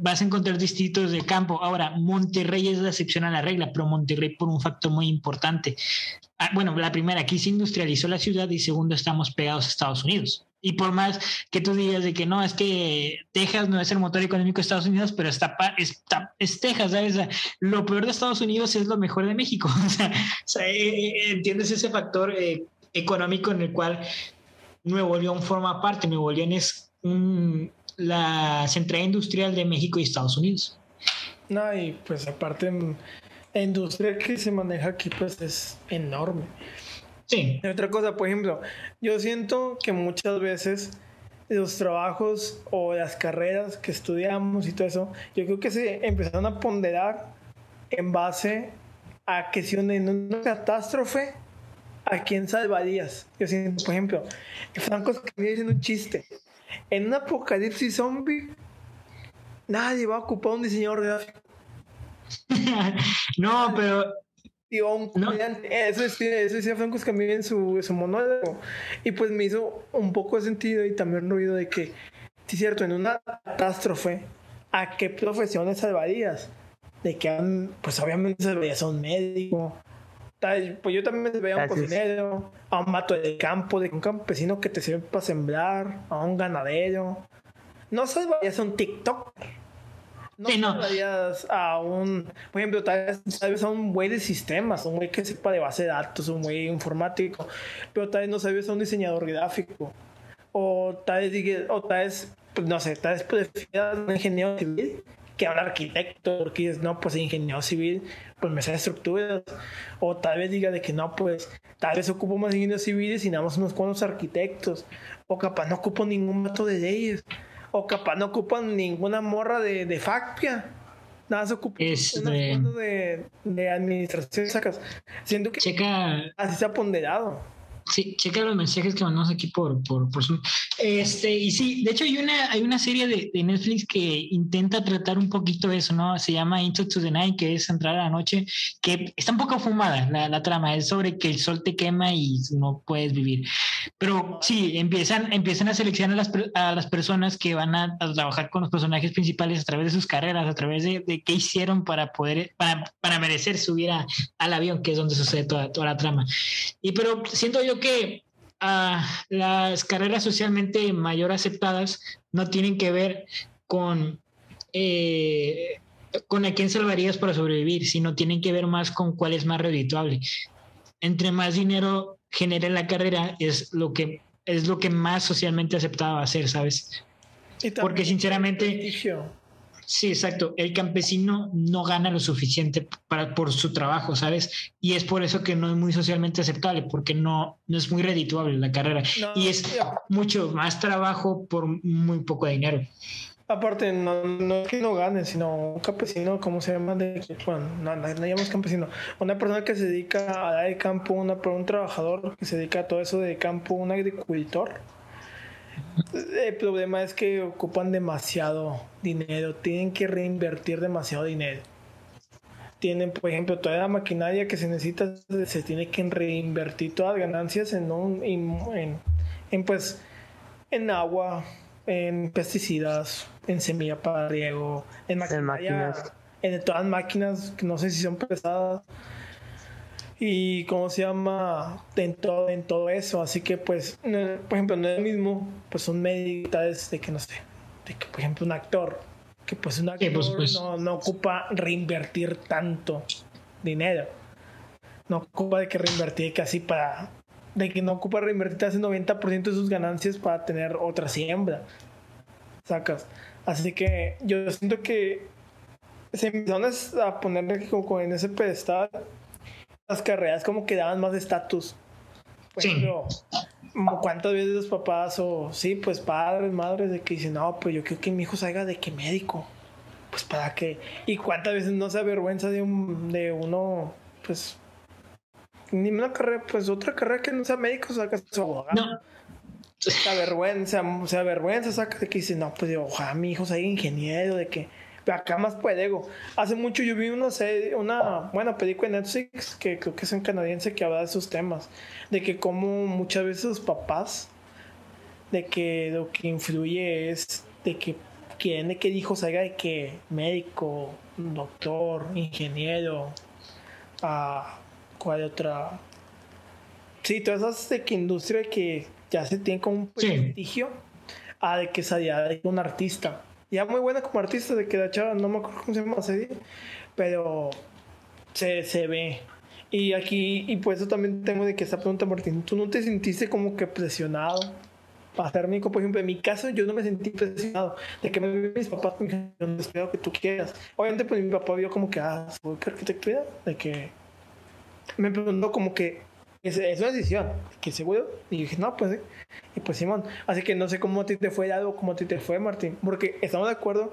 vas a encontrar distritos de campo. Ahora, Monterrey es la excepción a la regla, pero Monterrey por un factor muy importante. Ah, bueno, la primera, aquí se industrializó la ciudad y segundo, estamos pegados a Estados Unidos. Y por más que tú digas de que no, es que Texas no es el motor económico de Estados Unidos, pero está, está es Texas, ¿sabes? lo peor de Estados Unidos es lo mejor de México. O sea, eh, eh, entiendes ese factor eh, económico en el cual Nuevo León forma parte. Nuevo León es la central industrial de México y Estados Unidos. No, y pues aparte, la industria que se maneja aquí pues es enorme. Sí. otra cosa, por ejemplo, yo siento que muchas veces los trabajos o las carreras que estudiamos y todo eso, yo creo que se empezaron a ponderar en base a que si en una catástrofe, ¿a quién salvarías? Yo siento, por ejemplo, Franco que me dicen un chiste. En un apocalipsis zombie, nadie va a ocupar un diseñador gráfico. no, pero un Eso decía, eso decía Franco Escamilla en su, su monólogo. Y pues me hizo un poco de sentido y también ruido de que, sí es cierto, en una catástrofe, ¿a qué profesiones salvarías? De que, pues obviamente salvarías a un médico. Pues yo también salvaría a un cocinero, a un mato de campo, de un campesino que te sirve para sembrar, a un ganadero. No salvarías a un TikTok no, sí, no. a un, por ejemplo, tal vez, a un güey de sistemas, un güey que sepa de base de datos, un güey informático, pero tal vez no sabes a un diseñador gráfico. O tal vez, o tal vez pues, no sé, tal vez a un ingeniero civil que a un arquitecto, porque es, no, pues ingeniero civil, pues me sabe estructuras. O tal vez diga de que no, pues tal vez ocupo más ingenieros civiles y nada más unos cuantos arquitectos. O capaz no ocupo ningún mato de leyes o capaz no ocupan ninguna morra de, de Facpia. Nada se ocupa de... de, administración, sacas. Siento que así se ha ponderado. Sí, checa los mensajes que mandamos aquí por, por, por Zoom. Este, y sí, de hecho hay una, hay una serie de, de, Netflix que intenta tratar un poquito eso, ¿no? Se llama Into to the Night, que es entrar a la noche, que está un poco fumada la, la trama, es sobre que el sol te quema y no puedes vivir. Pero sí, empiezan, empiezan a seleccionar a las, a las personas que van a, trabajar con los personajes principales a través de sus carreras, a través de, de qué hicieron para poder, para, para merecer subir a, al avión, que es donde sucede toda, toda la trama. Y pero siento yo que uh, las carreras socialmente mayor aceptadas no tienen que ver con, eh, con a quién salvarías para sobrevivir, sino tienen que ver más con cuál es más redituable. Entre más dinero genere la carrera es lo que es lo que más socialmente aceptado va a ser, ¿sabes? Porque sinceramente Sí, exacto. El campesino no gana lo suficiente para, por su trabajo, ¿sabes? Y es por eso que no es muy socialmente aceptable, porque no, no es muy redituable la carrera. y es mucho más trabajo por muy poco dinero. Aparte, no, no es que no gane, sino un campesino, ¿cómo se llama? De, bueno, no, no, llamamos campesino. Una persona que se dedica a dar el campo, una, un trabajador que se dedica a todo eso de campo, un agricultor el problema es que ocupan demasiado dinero, tienen que reinvertir demasiado dinero. Tienen, por ejemplo, toda la maquinaria que se necesita, se tiene que reinvertir todas las ganancias en, un, en, pues, en agua, en pesticidas, en semilla para riego, en máquinas. en todas las máquinas que no sé si son pesadas y cómo se llama en todo, en todo eso. Así que, pues, por ejemplo, no es lo mismo, pues son medidas de que no sé, de que, por ejemplo, un actor, que pues un actor No, no, ocupa reinvertir tanto dinero. No ocupa de que reinvertir casi para. De que no ocupa reinvertir casi 90% de sus ganancias para tener otra siembra. Sacas. Así que yo siento que se empezaron a ponerle como en ese pedestal las carreras como que daban más estatus. sí. ¿cuántas veces los papás o sí, pues padres, madres de que dicen, no, pues yo quiero que mi hijo salga de que médico? Pues para qué. ¿Y cuántas veces no se avergüenza de, un, de uno, pues, ni una carrera, pues otra carrera que no sea médico, saca su abogado? No. Se avergüenza, se avergüenza, saca de que dice, no, pues ojalá mi hijo sea ingeniero, de que acá más ego. Hace mucho yo vi una serie, una buena película en Netflix que creo que es un canadiense que habla de esos temas, de que como muchas veces los papás, de que lo que influye es de que quieren que el hijo salga de que médico, doctor, ingeniero, a cuál otra. Sí, todas esas de que industria que ya se tiene como un prestigio a de que salía de un artista. Ya muy buena como artista, de que la chava, no me acuerdo cómo se llama la serie, pero se, se ve. Y aquí, y por eso también tengo de que esta pregunta, Martín, ¿tú no te sentiste como que presionado para ser médico? Por ejemplo, en mi caso, yo no me sentí presionado de que me mis papás me dijeron, espero que tú quieras. Obviamente, pues mi papá vio como que, ah, soy arquitectura, de que me preguntó como que, es, es, una decisión, que seguro. Y dije, no, pues, y pues Simón. Así que no sé cómo a ti te fue algo, cómo a ti te fue, Martín. Porque estamos de acuerdo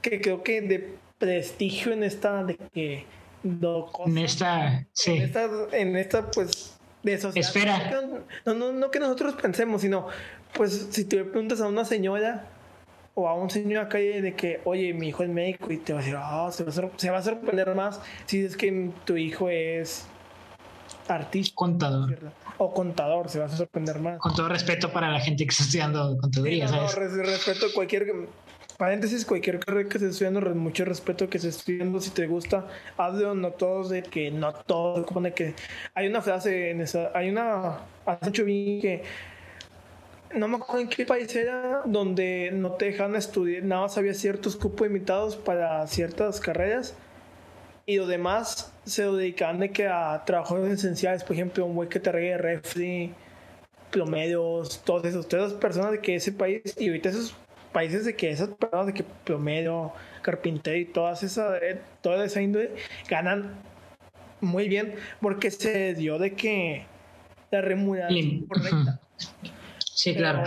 que creo que de prestigio en esta, de que. en esta, sí. En esta, en esta pues, de sociedad. Espera. No, no, no que nosotros pensemos, sino, pues, si te preguntas a una señora o a un señor acá de que, oye, mi hijo es médico y te va a decir, oh, se, va a se va a sorprender más si es que tu hijo es artista. Contador. O contador, se va a sorprender más. Con todo respeto para la gente que está estudiando contaduría, no, respeto a cualquier. Paréntesis, cualquier carrera que esté estudiando, mucho respeto que esté estudiando, si te gusta, hazlo, no todos, de que no todos, supone que hay una frase en esa, hay una, hace mucho vi que no me acuerdo en qué país era donde no te dejan estudiar, nada más había ciertos cupos limitados para ciertas carreras y los demás se dedican de que a trabajos esenciales, por ejemplo, un güey que te arregle refri, plomedios, todos esos, todas esas personas de que ese país, y ahorita esos países de que esas personas de que plomedio, carpintero y todas esa, eh, toda esa índole ganan muy bien porque se dio de que la remuneración correcta. Sí, claro.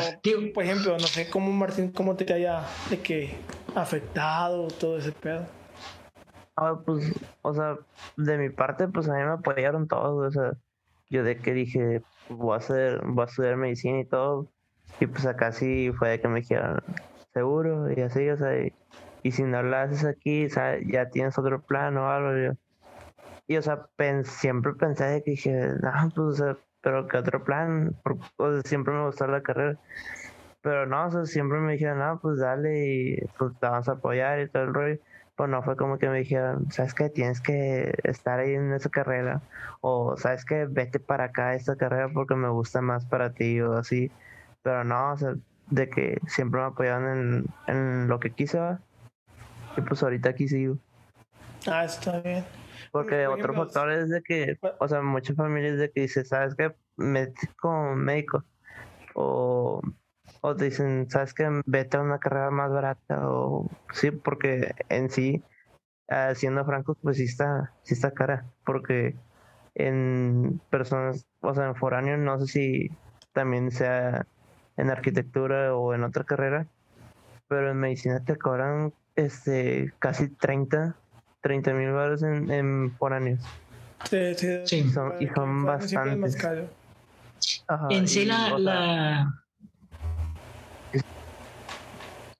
por ejemplo, no sé cómo Martín, cómo te haya de que afectado todo ese pedo. Ah, pues, o sea, de mi parte, pues a mí me apoyaron todos, o sea, yo de que dije, voy a hacer, voy a estudiar medicina y todo, y pues acá sí fue de que me dijeron, seguro, y así, o sea, y, si no lo haces aquí, ya tienes otro plan o algo, y o sea, siempre pensé de que dije, no, pues, o pero que otro plan, o sea, siempre me gustó la carrera, pero no, o sea, siempre me dijeron, no, pues dale, y pues te vamos a apoyar y todo el rollo pues no fue como que me dijeron, sabes que tienes que estar ahí en esa carrera, o sabes que vete para acá a esta carrera porque me gusta más para ti, o así, pero no, o sea, de que siempre me apoyaron en, en lo que quise, y pues ahorita aquí sigo. Ah, está bien. Porque otro factor es de que, o sea, muchas familias de que dicen, sabes que me como médico, o o te dicen, ¿sabes qué? Vete a una carrera más barata o sí, porque en sí, uh, siendo francos, pues sí está, sí está cara, porque en personas, o sea, en foráneo, no sé si también sea en arquitectura o en otra carrera, pero en medicina te cobran este casi 30, 30 mil dólares en, en foráneos. Sí, sí, sí. Y son, y son bastantes. en sí la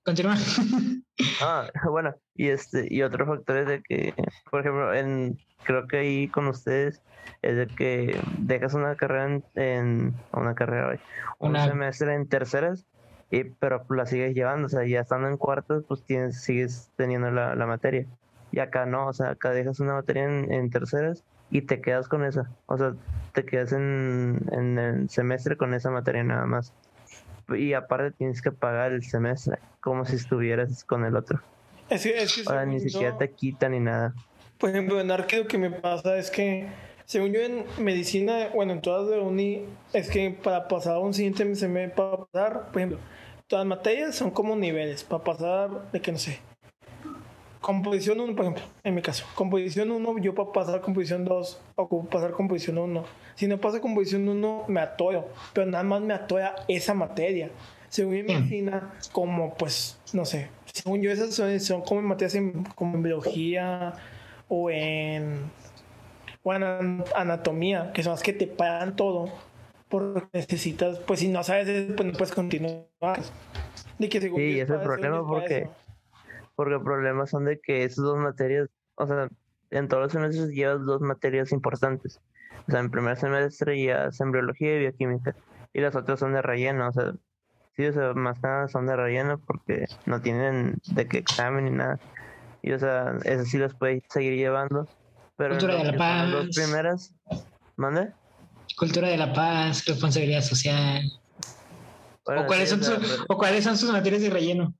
Continúa. ah, bueno, y este, y otro factor es de que, por ejemplo, en creo que ahí con ustedes es de que dejas una carrera en, una carrera un semestre en terceras y pero la sigues llevando, o sea, ya estando en cuartos, pues tienes, sigues teniendo la, la materia. Y acá no, o sea, acá dejas una materia en, en, terceras y te quedas con esa. O sea, te quedas en, en el semestre con esa materia nada más y aparte tienes que pagar el semestre, como si estuvieras con el otro. Es que, es que ni siquiera te quitan ni nada. Por ejemplo, en arqueo lo que me pasa es que, según yo en medicina, bueno, en todas de uni, es que para pasar un siguiente semestre, para pasar, por ejemplo, todas las materias son como niveles, para pasar de que no sé, composición 1, por ejemplo, en mi caso, composición 1, yo para pasar composición 2 o pasar composición 1, si no pasa composición 1, me atoyo, pero nada más me atoya esa materia. Según mi medicina, como pues, no sé, según yo, esas son, como materias en, como en biología o en, o en anatomía, que son las que te pagan todo porque necesitas, pues si no sabes, pues no puedes continuar. De que sí, ese es el problema porque porque problemas son de que esas dos materias, o sea, en todos los semestres llevas dos materias importantes. O sea, en primer semestre llevas embriología y bioquímica, y las otras son de relleno, o sea, sí, o sea, más nada son de relleno porque no tienen de qué examen ni nada. Y, o sea, esas sí las puedes seguir llevando. Pero Cultura de la son las dos paz. primeras, ¿mande? Cultura de la paz, responsabilidad social. Bueno, ¿O, cuáles sí, son o sea, sus, pero- o cuáles son sus materias de relleno?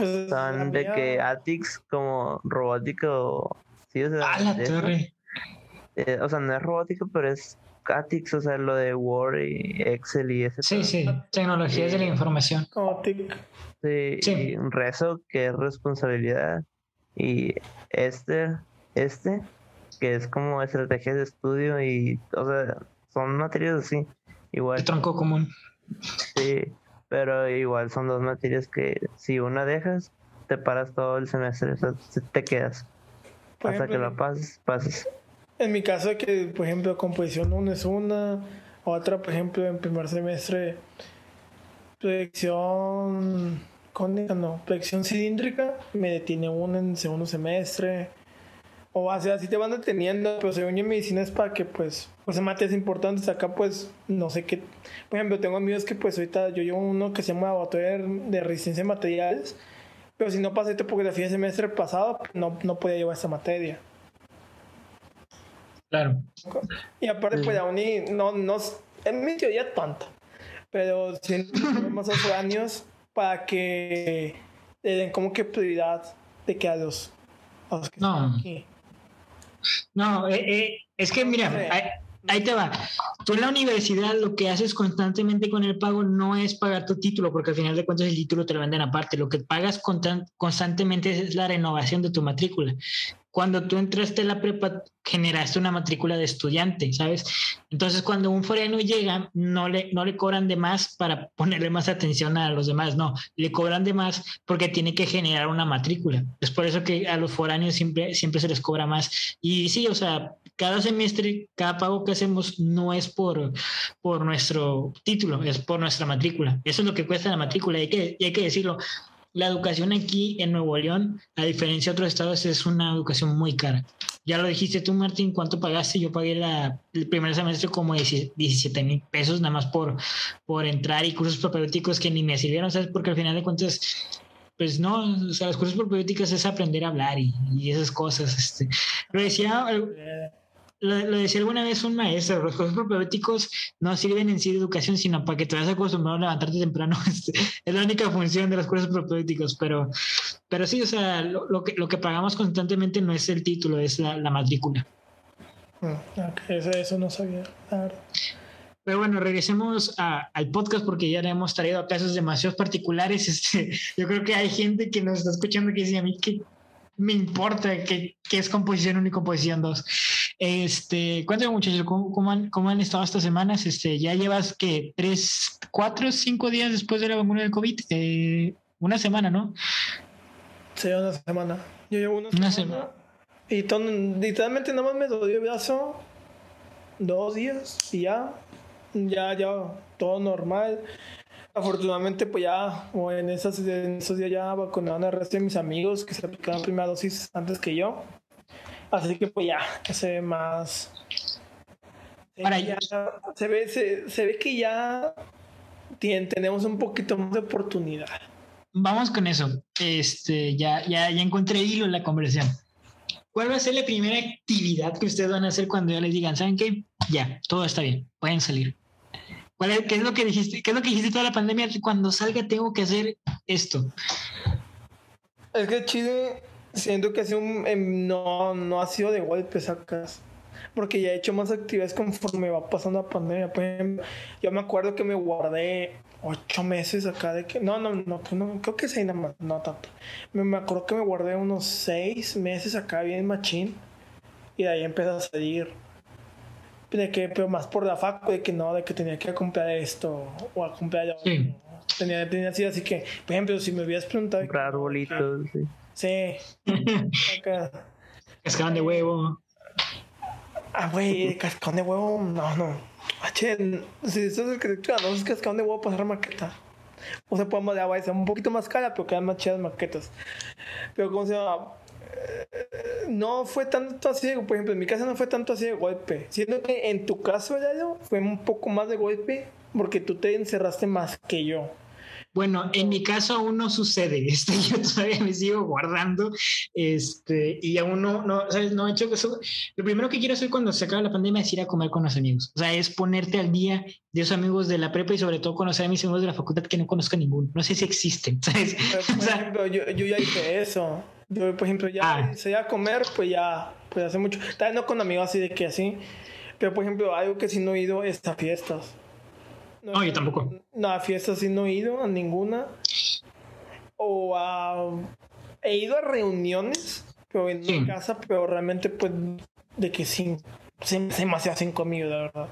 La son de mía- que ATICS como robótica o sí, o sea, ¡Ah, la torre! Eh, o sea, no es robótica, pero es ATICS, o sea, lo de Word y Excel y ese. Sí, sí, tecnologías de la información. Como TIC. Sí, Sí. y un rezo que es responsabilidad y este, este, que es como estrategias de estudio y, o sea, son materias así, El igual, tronco común. sí, pero igual son dos materias que si una dejas, te paras todo el semestre, o sea, te- quedas. Por Hasta que la pases, pases. En mi caso, que por ejemplo, composición 1 es una, otra, por ejemplo, en primer semestre, proyección cónica, no, proyección cilíndrica, me detiene una en segundo semestre. O, o sea, así te van deteniendo, pero según yo, medicina es para que, pues, pues, materias importantes. Acá, pues, no sé qué. Por ejemplo, tengo amigos que, pues, ahorita yo llevo uno que se llama laboratorio de resistencia de materiales, pero si no pasé topografía el semestre pasado, no, no podía llevar esa materia. Claro. Y aparte, Sí. pues aún y no, no, en mi teoría tonta, pero siento que tengo más años para que le den como que prioridad de que a los, a los que No. están aquí. No, eh, eh, es que mira, ahí, ahí te va. Tú en la universidad lo que haces constantemente con el pago no es pagar tu título, porque al final de cuentas el título te lo venden aparte. Lo que pagas constan- constantemente es la renovación de tu matrícula. Cuando tú entraste a la prepa, generaste una matrícula de estudiante, ¿sabes? Entonces, cuando un foráneo llega, no le, no le cobran de más para ponerle más atención a los demás, no, le cobran de más porque tiene que generar una matrícula. Es por eso que a los foráneos siempre, siempre se les cobra más. Y sí, o sea, cada semestre, cada pago que hacemos no es por, por nuestro título, es por nuestra matrícula. Eso es lo que cuesta la matrícula y hay que, y hay que decirlo. La educación aquí en Nuevo León, a diferencia de otros estados, es una educación muy cara. Ya lo dijiste tú, Martín, ¿cuánto pagaste? Yo pagué la, el primer semestre como 17 mil pesos nada más por, por entrar y cursos propedéuticos que ni me sirvieron, ¿sabes? Porque al final de cuentas, pues no, o sea, los cursos propedéuticos es aprender a hablar y, y esas cosas. Este. Lo decía, lo, lo decía alguna vez un maestro, los cursos propedéuticos no sirven en sí de educación, sino para que te vayas acostumbrado a levantarte temprano. Este, es la única función de los cursos propedéuticos, pero, pero sí, o sea, lo, lo que, lo que pagamos constantemente no es el título, es la, la matrícula. mm, ok, eso, eso no sabía, la verdad. Pero bueno, regresemos a- al podcast porque ya le hemos traído a casos demasiado particulares. Este, yo creo que hay gente que nos está escuchando que dice a mí que me importa que, que es composición 1 y composición 2. Este, cuéntame muchachos, ¿cómo, cómo han, cómo han estado estas semanas? Este, ya llevas que tres, cuatro, cinco días después de la vacuna del COVID. Eh, una semana, ¿no? Se lleva una semana. Yo llevo una, Una semana. Y todo- literalmente nada más me dolió el brazo dos días y ya, ya, ya, todo normal. Afortunadamente, pues ya, o en, esas, en esos días ya vacunaron al resto de mis amigos que se aplicaron la primera dosis antes que yo. Así que pues ya, se ve más. se ve ya- se, ve, se, se ve que ya tenemos un poquito más de oportunidad. Vamos con eso. Este, ya, ya, ya encontré hilo en la conversación. ¿Cuál va a ser la primera actividad que ustedes van a hacer cuando ya les digan, ¿saben qué? Ya, todo está bien, pueden salir. ¿Cuál es, ¿Qué es lo que dijiste? ¿Qué es lo que dijiste toda la pandemia? Cuando salga tengo que hacer esto. Es que Chile siento que ha sido un- em, no, no ha sido de golpe sacas. Porque ya he hecho más actividades conforme va pasando la pandemia. Por ejemplo, yo me acuerdo que me guardé ocho meses acá de que. No, no, no, no creo que seis nada más, no tanto. Me, me acuerdo que me guardé unos seis meses acá bien machín. Y de ahí empecé a salir. De que, pero más por la facu, de que no, de que tenía que comprar esto o a comprar lo. Sí. Tenía, tenía así, así que, por ejemplo, si me hubieras preguntado. Comprar arbolitos, sí. Sí. Acá. De huevo. Ah, güey, cascón de huevo, no, no. Che, si esto es arquitectura, no es cascón de huevo pasar maqueta. O sea, podemos de agua, un poquito más cara, pero quedan más chidas maquetas. Pero, ¿cómo se llama? Eh, no fue tanto así, por ejemplo, en mi casa no fue tanto así de golpe. Siendo que en tu caso, Yayo, fue un poco más de golpe porque tú te encerraste más que yo. Bueno, en mi caso aún no sucede. Este, yo todavía me sigo guardando. Este, y aún no, no, ¿sabes? No he hecho eso. Lo primero que quiero hacer cuando se acabe la pandemia es ir a comer con los amigos. O sea, es ponerte al día de esos amigos de la prepa y sobre todo conocer a mis amigos de la facultad que no conozco ninguno. No sé si existen. ¿sabes? por ejemplo, yo, yo, ya hice eso. Yo, por ejemplo, ya ah. hice a comer, pues ya, pues hace mucho. Tal no con amigos así de que así. Pero, por ejemplo, algo que sí no he ido es a fiestas. No, yo tampoco. No, a fiestas sí no he ido, a ninguna. O a... He ido a reuniones, pero en mi casa, pero realmente pues de que sí, se, se me hace hacen conmigo, la verdad.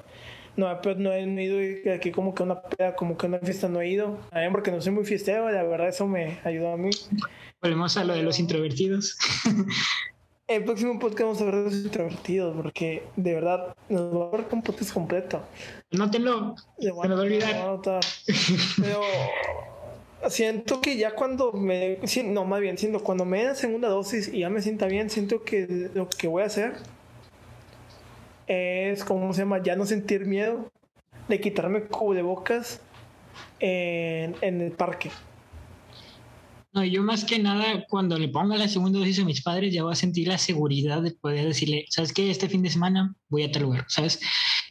No, pero no he, ido aquí como que una como que una fiesta no he ido. También porque no soy muy fiestero, la verdad eso me ayudó a mí. Volvemos a lo de los introvertidos. El próximo podcast vamos a ver de los introvertidos, porque de verdad nos va a ver con podcast completo. No te lo, se me va a olvidar. Pero siento que ya cuando me. No, más bien, siento cuando me den segunda dosis y ya me sienta bien, siento que lo que voy a hacer es, ¿cómo se llama? Ya no sentir miedo de quitarme cubrebocas en, en el parque. No, yo más que nada, cuando le ponga la segunda dosis a mis padres, ya voy a sentir la seguridad de poder decirle, ¿sabes qué? Este fin de semana voy a tal lugar, ¿sabes?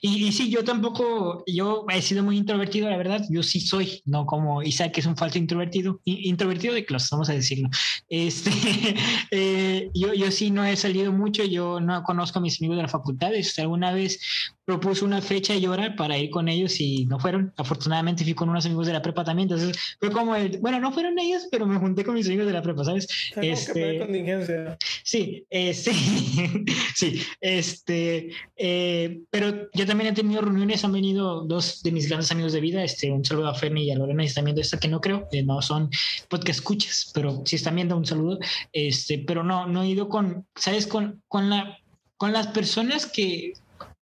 Y, sí, yo tampoco, yo he sido muy introvertido, la verdad, yo sí soy, no como Isaac, que es un falso introvertido, introvertido de clase, vamos a decirlo. Este, eh, yo, yo sí no he salido mucho, yo no conozco a mis amigos de la facultad, alguna vez propuso una fecha y hora para ir con ellos y no fueron. Afortunadamente fui con unos amigos de la prepa también, entonces fue como el, bueno, no fueron ellos, pero me junté con mis amigos de la prepa, ¿sabes? Este, sí, eh, sí, sí, este, eh, pero yo también he tenido reuniones, han venido dos de mis grandes amigos de vida, este, un saludo a Fermi y a Lorena, y están viendo esta que no creo, eh, no son podcast escuchas, pero si están viendo un saludo, este, pero no, no he ido con, ¿sabes? Con, con la, con las personas que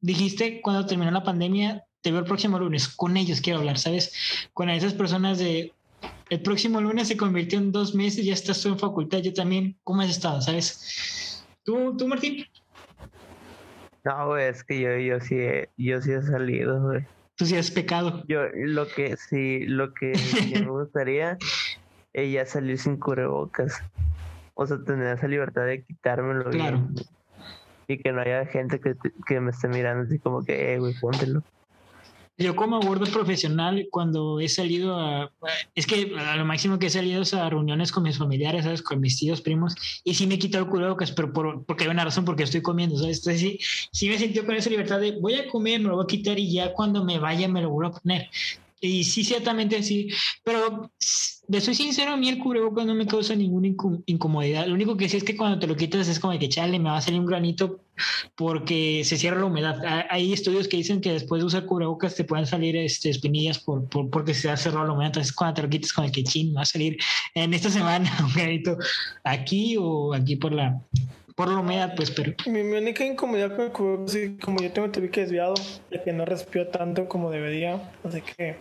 dijiste cuando terminó la pandemia, te veo el próximo lunes, con ellos quiero hablar, ¿sabes? Con esas personas de, el próximo lunes se convirtió en dos meses, ya estás tú en facultad, yo también, ¿cómo has estado, sabes? ¿Tú, tú Martín? No, güey, es que yo, yo sí, he, yo sí he salido, güey. Tú sí has pecado. Yo, lo que sí, lo que me gustaría es ya salir sin cubrebocas. O sea, tener esa libertad de quitármelo. Claro y que no haya gente que, que me esté mirando así como que, eh, güey, póntelo. Yo como gordo profesional, cuando he salido a... Es que a lo máximo que he salido es a reuniones con mis familiares, ¿sabes? Con mis tíos, primos, y sí me he quitado el cubrebocas, pero por, porque hay una razón, porque estoy comiendo, ¿sabes? Entonces sí, sí me he sentido con esa libertad de voy a comer, me lo voy a quitar y ya cuando me vaya me lo voy a poner. Y sí, ciertamente sí. Pero de soy sincero, a mí el cubrebocas no me causa ninguna incomodidad. Lo único que sí es que cuando te lo quitas es como que chale, me va a salir un granito porque se cierra la humedad. Hay estudios que dicen que después de usar cubrebocas te pueden salir este, espinillas por, porque se ha cerrado la humedad. Entonces, cuando te lo quitas con el que chin, va a salir en esta semana un granito aquí o aquí por la, por la humedad, pues, pero... Mi, única incomodidad con el cubrebocas es como yo tengo el tabique desviado, de que no respiro tanto como debería, así que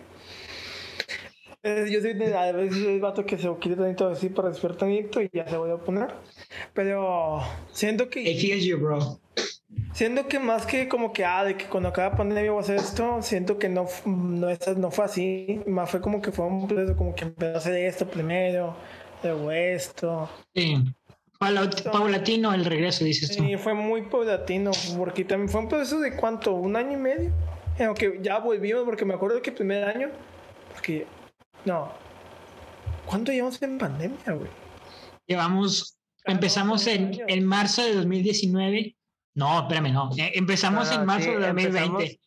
yo soy de, a veces el vato que se quita tantito así para respirar tantito y ya se voy a poner. Pero siento que. I feel you, bro. Siento que más que como que, ah, de que cuando acaba pandemia voy a hacer esto, siento que no, no, no fue así. Más fue como que fue un proceso como que empezó a hacer esto primero, luego esto. Sí. Paulatino el regreso, dices tú. Sí, fue muy paulatino, porque también fue un proceso de cuánto, un año y medio. Aunque ya volvimos, porque me acuerdo que el primer año, porque no. ¿Cuánto llevamos en pandemia, güey? Llevamos, empezamos en, en, marzo de 2019. No, espérame, no. Eh, empezamos en marzo de 2020.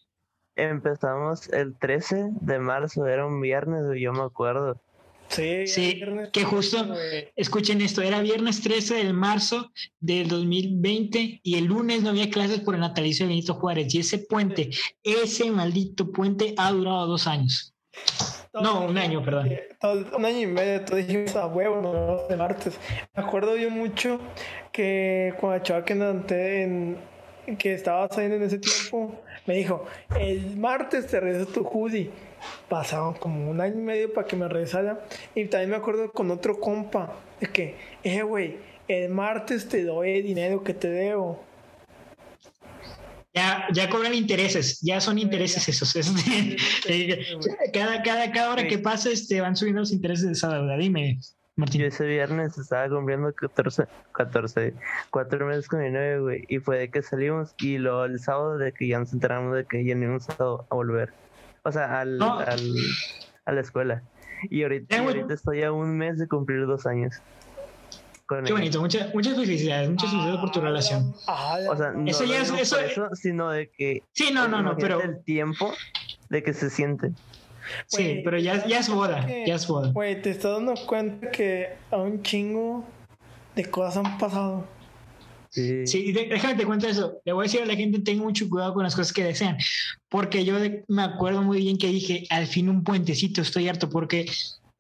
Empezamos, el 13 de marzo, era un viernes, yo me acuerdo. Sí, sí que justo, escuchen esto, era viernes 13 de marzo del 2020 y el lunes no había clases por el natalicio de Benito Juárez. Y ese puente, ese maldito puente ha durado dos años no, un año, perdón. un año y medio, todo dijimos a huevo, no, de martes. Me acuerdo yo mucho que con la chava que en, que estaba saliendo en ese tiempo, me dijo, el martes te regreso tu hoodie. pasaron como un año y medio para que me regresara. Y también me acuerdo con otro compa de que, eh, güey, el martes te doy el dinero que te debo. Ya, ya cobran intereses, ya son intereses esos. cada, cada, cada hora que pasa este, van subiendo los intereses de esa deuda. Dime, Martín. Yo ese viernes estaba cumpliendo 14, 14, cuatro meses con mi novia, güey. Y fue de que salimos y luego el sábado de que ya nos enteramos de que ya no íbamos a, a volver. O sea, al, al, a la escuela. Y ahorita, y ahorita estoy a un mes de cumplir dos años. Qué bonito, muchas, muchas felicidades, muchas felicidades por tu relación. O sea, no eso ya es eso, eso, sino de que Sí, no, no, no, pero el tiempo de que se siente. Sí, wey, pero ya, ya es boda, que, ya es boda. Güey, te estás dando cuenta que a un chingo de cosas han pasado. Sí, sí déjame te cuento eso. Le voy a decir a la gente, tengo mucho cuidado con las cosas que desean. Porque yo de, me acuerdo muy bien que dije, al fin un puentecito, estoy harto. Porque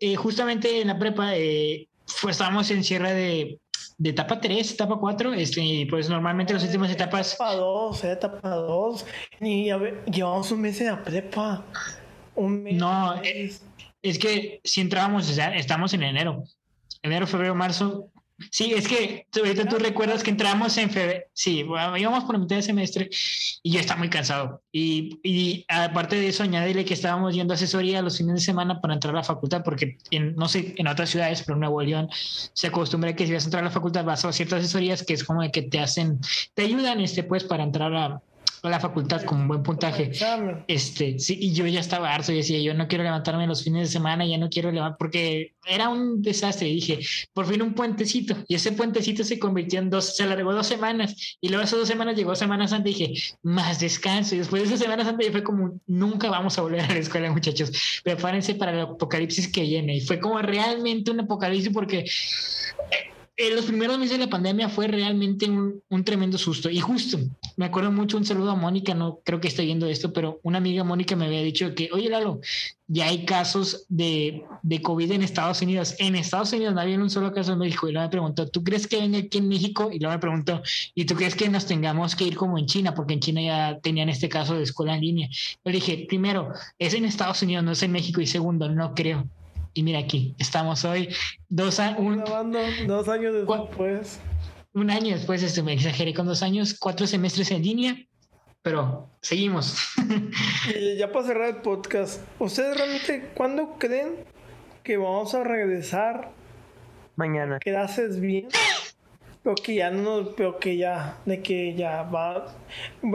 eh, justamente en la prepa eh, fue, estábamos en cierre de, de etapa 3, etapa 4, este, y pues normalmente las últimas etapas... Etapa 2, etapa 2, y a ver, llevamos un mes en la prepa. Un mes. No, es, es que si entrábamos, o sea, estamos en enero. Enero, febrero, marzo, Sí, es que ahorita tú recuerdas que entramos en febrero, sí, bueno, íbamos por mitad de semestre y yo estaba muy cansado. Y, y aparte de eso, añádele que estábamos yendo a asesoría los fines de semana para entrar a la facultad, porque en, no sé, en otras ciudades, pero en Nuevo León se acostumbra que si vas a entrar a la facultad vas a ciertas asesorías que es como de que te hacen, te ayudan este, pues, para entrar a, a la facultad con un buen puntaje. Este, sí, y yo ya estaba harto y decía, yo no quiero levantarme los fines de semana, ya no quiero levantar, porque era un desastre. Y dije, por fin un puentecito. Y ese puentecito se convirtió en dos, se alargó dos semanas. Y luego esas dos semanas llegó Semana Santa y dije, más descanso. Y después de esa Semana Santa yo fue como, nunca vamos a volver a la escuela, muchachos. Prepárense para el apocalipsis que viene. Y fue como realmente un apocalipsis porque en los primeros meses de la pandemia fue realmente un, un, tremendo susto. Y justo, me acuerdo mucho un saludo a Mónica, no creo que esté viendo esto, pero una amiga Mónica me había dicho que, oye Lalo, ya hay casos de, de COVID en Estados Unidos. En Estados Unidos no había un solo caso en México. Y luego me preguntó, ¿tú crees que venga aquí en México? Y luego me preguntó, ¿y tú crees que nos tengamos que ir como en China? Porque en China ya tenían este caso de escuela en línea. Yo dije, primero, es en Estados Unidos, no es en México. Y segundo, no creo. Y mira aquí, estamos hoy, dos, un, dos años después. Un año después, este, me exageré con dos años, cuatro semestres en línea, pero seguimos. y ya para cerrar el podcast, ¿ustedes realmente cuándo creen que vamos a regresar? Mañana. ¿Que haces bien? Pero que ya no, pero que ya, de que ya va.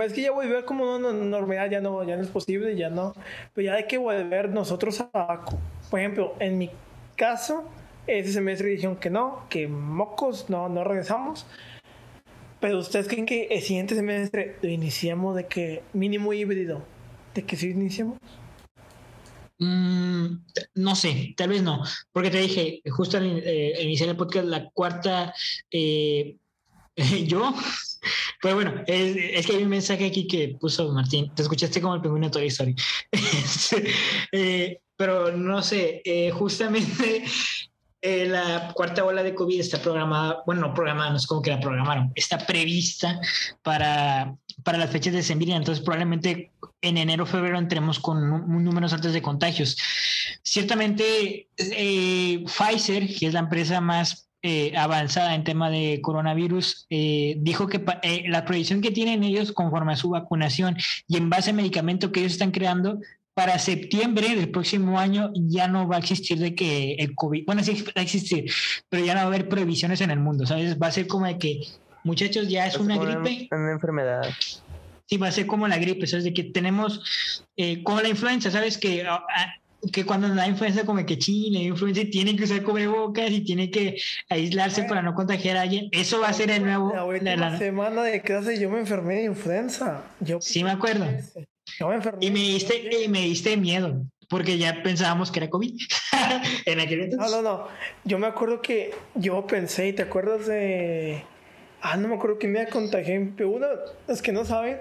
Es que ya volver como una normalidad, ya no, ya no es posible, ya no. Pero ya hay que volver nosotros a. Por ejemplo, en mi caso, ese semestre dijeron que no, que mocos, no, no regresamos. Pero ustedes creen que el siguiente semestre lo iniciamos de que mínimo híbrido, de que sí iniciamos. Mm, no sé, tal vez no, porque te dije, justo al eh, iniciar el podcast, la cuarta, eh, yo, pues bueno, es, es, que hay un mensaje aquí que puso Martín, te escuchaste como el pingüino de Toy Story, eh, pero no sé, justamente eh, la cuarta ola de COVID está programada, bueno, no programada, no es como que la programaron, está prevista para, para las fechas de sembrina, entonces probablemente en enero, febrero entremos con números altos de contagios. Ciertamente, eh, Pfizer, que es la empresa más eh, avanzada en tema de coronavirus, eh, dijo que eh, la proyección que tienen ellos conforme a su vacunación y en base al medicamento que ellos están creando, para septiembre del próximo año ya no va a existir de que el COVID, bueno, sí va a existir, pero ya no va a haber prohibiciones en el mundo, ¿sabes? Va a ser como de que, muchachos, ya es, es una gripe. Una enfermedad. Sí, va a ser como la gripe, ¿sabes? De que tenemos, eh, como la influenza, ¿sabes? Que, ah, que cuando da influenza, como que China, influenza, tiene que usar cubrebocas y tiene que aislarse para no contagiar a alguien. Eso va a ser el nuevo. La última la, la... semana de clase yo me enfermé de influenza. Yo sí, me acuerdo. Yo me enfermé. Y me diste, y me diste miedo, porque ya pensábamos que era COVID. en aquel entonces. No, no, no. Yo me acuerdo que yo pensé, ¿te acuerdas de.? Ah, no me acuerdo que me contagié. Una, es que no saben,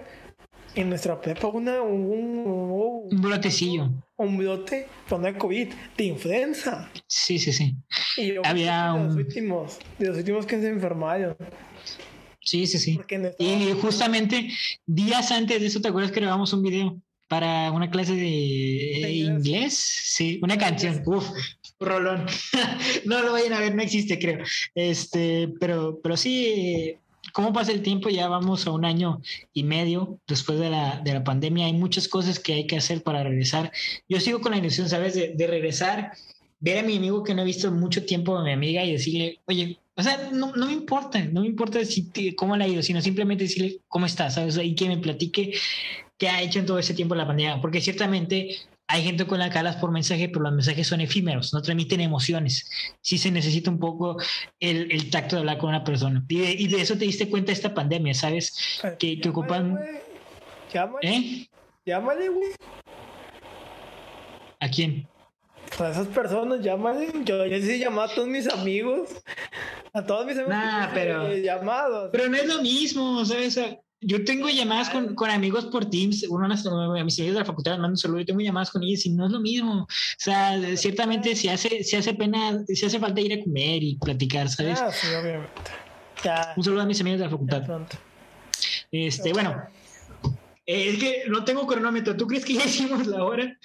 en nuestra prepa una, un, un, un brotecillo. Un brote, no de COVID, de influenza. Sí, sí, sí. Y yo Había de los un... últimos, de los últimos que se enfermaron. Sí, sí, sí. Y justamente días antes de eso, ¿te acuerdas que grabamos un video? para una clase de, inglés. Sí, una canción. Uf, rolón. no lo vayan a ver, no existe, creo. Este, pero, pero sí, cómo pasa el tiempo, ya vamos a un año y medio después de la, de la pandemia. Hay muchas cosas que hay que hacer para regresar. Yo sigo con la ilusión, ¿sabes? De, regresar, ver a mi amigo que no he visto mucho tiempo, a mi amiga, y decirle, oye, o sea, no, no me importa, no me importa si cómo la ha ido, sino simplemente decirle cómo está, ¿sabes? Y que me platique qué ha hecho en todo ese tiempo la pandemia. Porque ciertamente hay gente con la que hablas por mensaje, pero los mensajes son efímeros, no transmiten emociones. Sí se necesita un poco el, el tacto de hablar con una persona. Y de, y de, eso te diste cuenta esta pandemia, ¿sabes? Que, que ocupan... Llámale, ¿Eh? Llámale, güey. ¿A quién? A esas personas, llámale. Yo, yo sí llamado a todos mis amigos. A todos mis amigos. Nah, pero. Llamados. Pero no es lo mismo, ¿sabes? Yo tengo llamadas con, con, amigos por Teams, uno de mis amigos de la facultad manda un saludo, yo tengo llamadas con ellos y no es lo mismo. O sea, ciertamente si hace, si hace pena, si hace falta ir a comer y platicar, ¿sabes? Ah, sí, obviamente. Ya. Un saludo a mis amigos de la facultad. Este, bueno, eh, es que no tengo cronómetro. ¿Tú crees que ya hicimos la hora?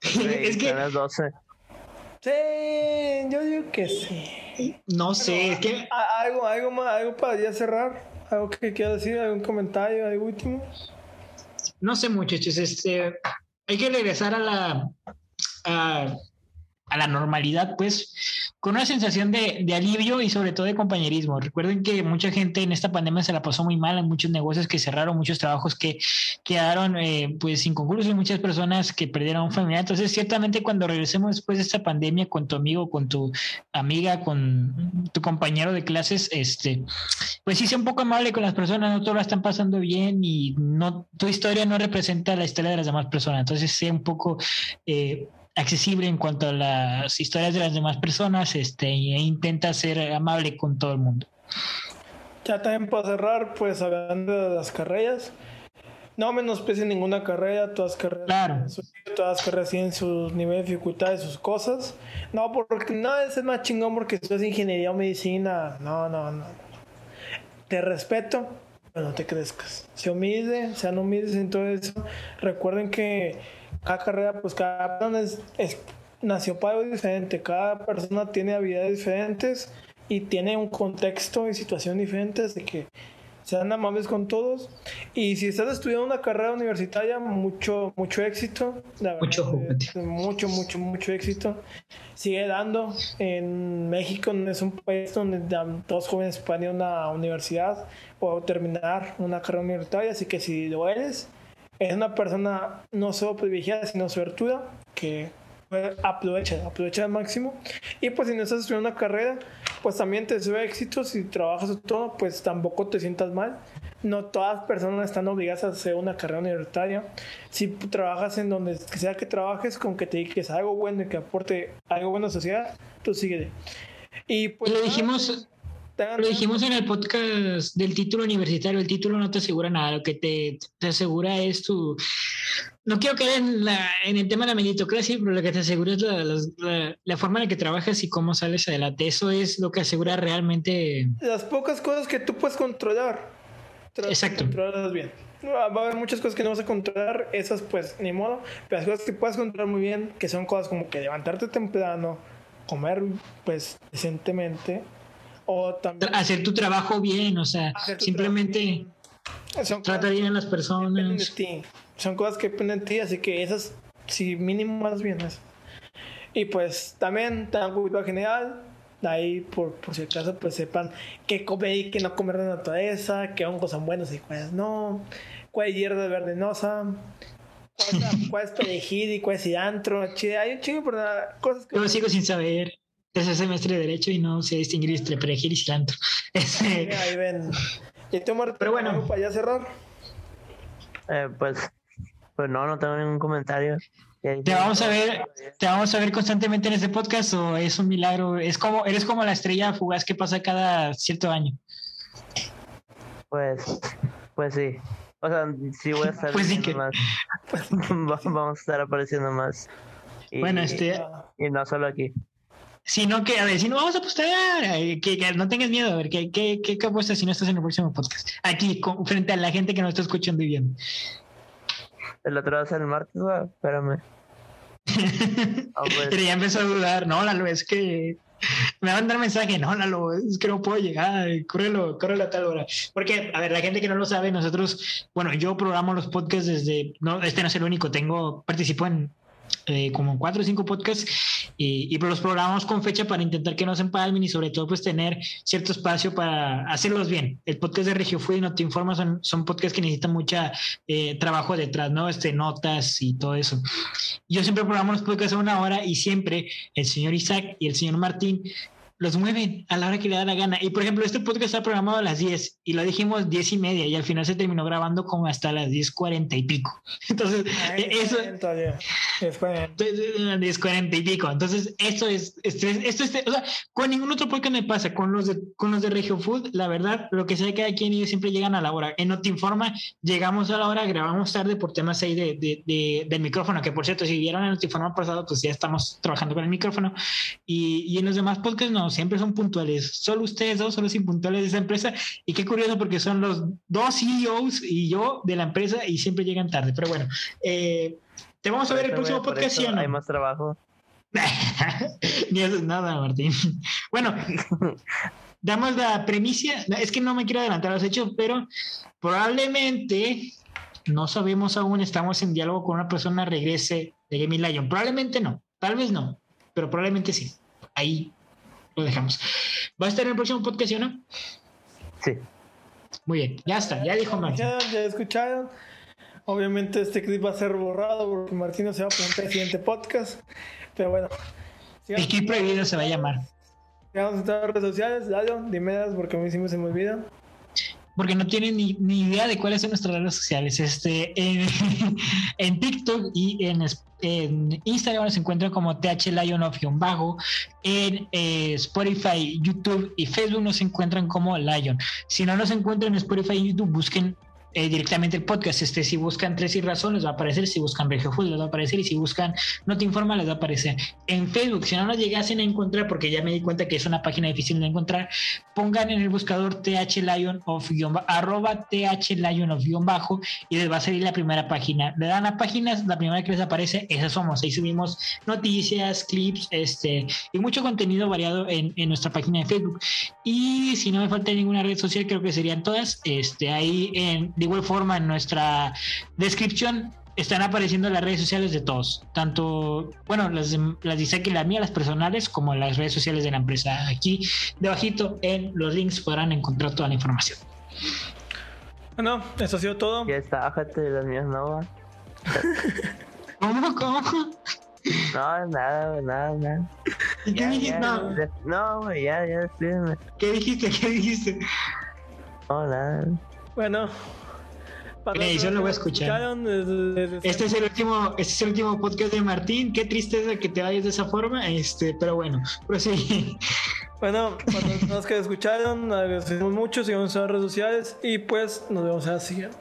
Sí, es que. las 12. Sí, yo digo que sí. No sé, es que. Algo, algo más, algo para ya cerrar. ¿Algo que quieras decir? ¿Algún comentario? ¿Algo último? No sé, muchachos. Este, hay que regresar a la, a, a la normalidad, pues, con una sensación de, de, alivio y sobre todo de compañerismo. Recuerden que mucha gente en esta pandemia se la pasó muy mal, hay muchos negocios que cerraron, muchos trabajos que quedaron eh, pues inconclusos, muchas personas que perdieron un familiar. Entonces, ciertamente cuando regresemos después de esta pandemia con tu amigo, con tu amiga, con tu compañero de clases, este, pues sí sea un poco amable con las personas, no todo lo están pasando bien y no tu historia no representa la historia de las demás personas. Entonces, sea un poco eh, accesible en cuanto a las historias de las demás personas este, e intenta ser amable con todo el mundo. Ya también para cerrar, pues hablando de las carreras, no menosprecien ninguna carrera, todas carreras, claro. todas carreras tienen sus niveles de dificultad y sus cosas. No, porque no es más chingón porque estudias ingeniería o medicina. No, no, no. Te respeto, pero no te crezcas. Se humilde, sean humildes en todo eso. Recuerden que cada carrera, pues cada persona es, nació para algo diferente, cada persona tiene habilidades diferentes y tiene un contexto y situación diferentes de que sean amables con todos. Y si estás estudiando una carrera universitaria mucho mucho éxito. Mucho mucho mucho mucho éxito. Sigue dando. En México es un país donde todos jóvenes pueden ir a una universidad o terminar una carrera universitaria así que si lo eres es una persona no solo privilegiada, sino suertuda, que aprovecha, aprovecha al máximo. Y pues si no estás estudiando una carrera, pues también te sube éxito. Si trabajas todo, pues tampoco te sientas mal. No todas las personas están obligadas a hacer una carrera universitaria. Si trabajas en donde sea que trabajes, con que te dediques a algo bueno y que aporte algo bueno a la sociedad, tú sigue. Y pues. Lo dijimos lo dijimos en el podcast del título universitario, el título no te asegura nada, lo que te, te asegura es tu... No quiero caer en, la, en el tema de la meritocracia, pero lo que te asegura es la, la, la, forma en la que trabajas y cómo sales adelante. Eso es lo que asegura realmente... Las pocas cosas que tú puedes controlar. Exacto. Controlarlas bien. Va a haber muchas cosas que no vas a controlar, esas pues ni modo, pero las cosas que puedes controlar muy bien, que son cosas como que levantarte temprano, comer pues decentemente, o también, hacer tu trabajo bien, o sea, simplemente trata bien a las personas. Son cosas que dependen de ti, así que esas, si mínimo más bien. Y pues también tengan cuidado general, ahí por, por si acaso pues sepan qué comer y qué no comer de naturaleza, qué hongos son buenos y cuáles no, cuál es hierba verdenosa, cuál es, perejil y cuál es cilantro, hay un chingo por cosas que... Yo sigo sin saber tercer semestre de Derecho y no sé distinguir entre perejil y cilantro. Ahí ven. ¿Y tú, Pero bueno. para ya cerrar? Eh, pues, pues no, no tengo ningún comentario. ¿Te vamos a ver, te vamos a ver constantemente en este podcast o es un milagro? Es como, eres como la estrella fugaz que pasa cada cierto año. Pues, pues sí. O sea, sí voy a estar pues sí que... más. Vamos a estar apareciendo más. bueno, este. Y no solo aquí sino que, a ver, si no vamos a apostar, eh, que, que, no tengas miedo, a ver, ¿qué, qué, qué apuestas si no estás en el próximo podcast? Aquí, con, frente a la gente que nos está escuchando y viendo. el otro va a ser el martes, va, espérame. Ah, pues. Pero ya empezó a dudar, no, Lalo, es que me va a mandar mensaje, no, Lalo, es que no puedo llegar, córrelo, córrelo a tal hora. Porque, a ver, la gente que no lo sabe, nosotros, bueno, yo programo los podcasts desde, no, este no es el único, tengo, participo en eh, como cuatro o cinco podcasts y, y, los programamos con fecha para intentar que no se empalmen y sobre todo pues tener cierto espacio para hacerlos bien. El podcast de Regio Fui No Te Informa son, son podcasts que necesitan mucha eh, trabajo detrás, ¿no? Este, notas y todo eso. Yo siempre programo los podcasts a una hora y siempre el señor Isaac y el señor Martín los mueven a la hora que le da la gana. Y por ejemplo, este podcast está programado a las 10 y lo dijimos 10 y media y al final se terminó grabando como hasta las 10.40 y pico. Entonces, Ay, eso... 10.40 y pico. Entonces, eso es, esto es, o sea, con ningún otro podcast me pasa. Con los de, con los de Regio Food, la verdad, lo que sea que aquí ellos siempre llegan a la hora. En No Te Informa, llegamos a la hora, grabamos tarde por temas ahí de, de, de del micrófono, que por cierto, si vieron en No Te Informa pasado, pues ya estamos trabajando con el micrófono. Y, y en los demás podcasts no, siempre son puntuales. Solo ustedes dos son los impuntuales de esa empresa. Y qué curioso porque son los dos CEOs y yo de la empresa y siempre llegan tarde. Pero bueno, eh, te vamos a ver el próximo podcast. no? Hay más trabajo. Ni haces nada, Martín. Bueno, damos la premicia. Es que no me quiero adelantar a los hechos, pero probablemente no sabemos aún. Estamos en diálogo con una persona regrese de Gaming Lion. Probablemente no, tal vez no, pero probablemente sí. Ahí lo dejamos. ¿Va a estar en el próximo podcast, o no? Sí. Muy bien, ya está, ya dijo Martín. Ya, escucharon. Obviamente este clip va a ser borrado porque Martín no se va a presentar el siguiente podcast. Pero bueno. El clip prohibido se va a llamar. Vamos a todas las redes sociales, Lalo, dime porque a mí sí me se me olvida porque no tienen ni, ni, idea de cuáles son nuestras redes sociales. Este, en, TikTok y en, en, Instagram se encuentran como TH Lion of Bajo. En eh, Spotify, YouTube y Facebook nos encuentran como Lion. Si no nos encuentran en Spotify y YouTube, busquen eh, directamente el podcast. Este, si buscan Tres y Razón, les va a aparecer. Si buscan Food, les va a aparecer. Y si buscan No Te Informa, les va a aparecer. En Facebook, si no nos llegasen a encontrar, porque ya me di cuenta que es una página difícil de encontrar, pongan en el buscador TH Lion of arroba TH Lion of bajo y les va a salir la primera página. Le dan a páginas, la primera que les aparece, esas somos. Ahí subimos noticias, clips, este, y mucho contenido variado en, en nuestra página de Facebook. Y si no me falta ninguna red social, creo que serían todas. Este, ahí en igual forma, en nuestra descripción están apareciendo las redes sociales de todos, tanto, bueno, las, las de Isaac y las mías, las personales, como las redes sociales de la empresa. Aquí, debajito, en los links podrán encontrar toda la información. Bueno, eso ha sido todo. Ya está, bájate las mías no. ¿Cómo? ¿Cómo? No, nada, nada, nada. ¿Y qué dijiste? no, no, ya, ya, despídeme. ¿Qué dijiste? ¿Qué dijiste? No, nada. Bueno, yo lo voy a escuchar. Este es el último, este es el último podcast de Martín. Qué tristeza que te vayas de esa forma, este, pero bueno, sí Bueno, para los que escucharon, agradecemos mucho, sigamos en las redes sociales y pues nos vemos en la siguiente.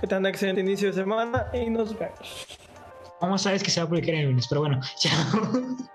Que tengan un excelente inicio de semana y nos vemos. Vamos a ver que se va a publicar el lunes, pero bueno, chao.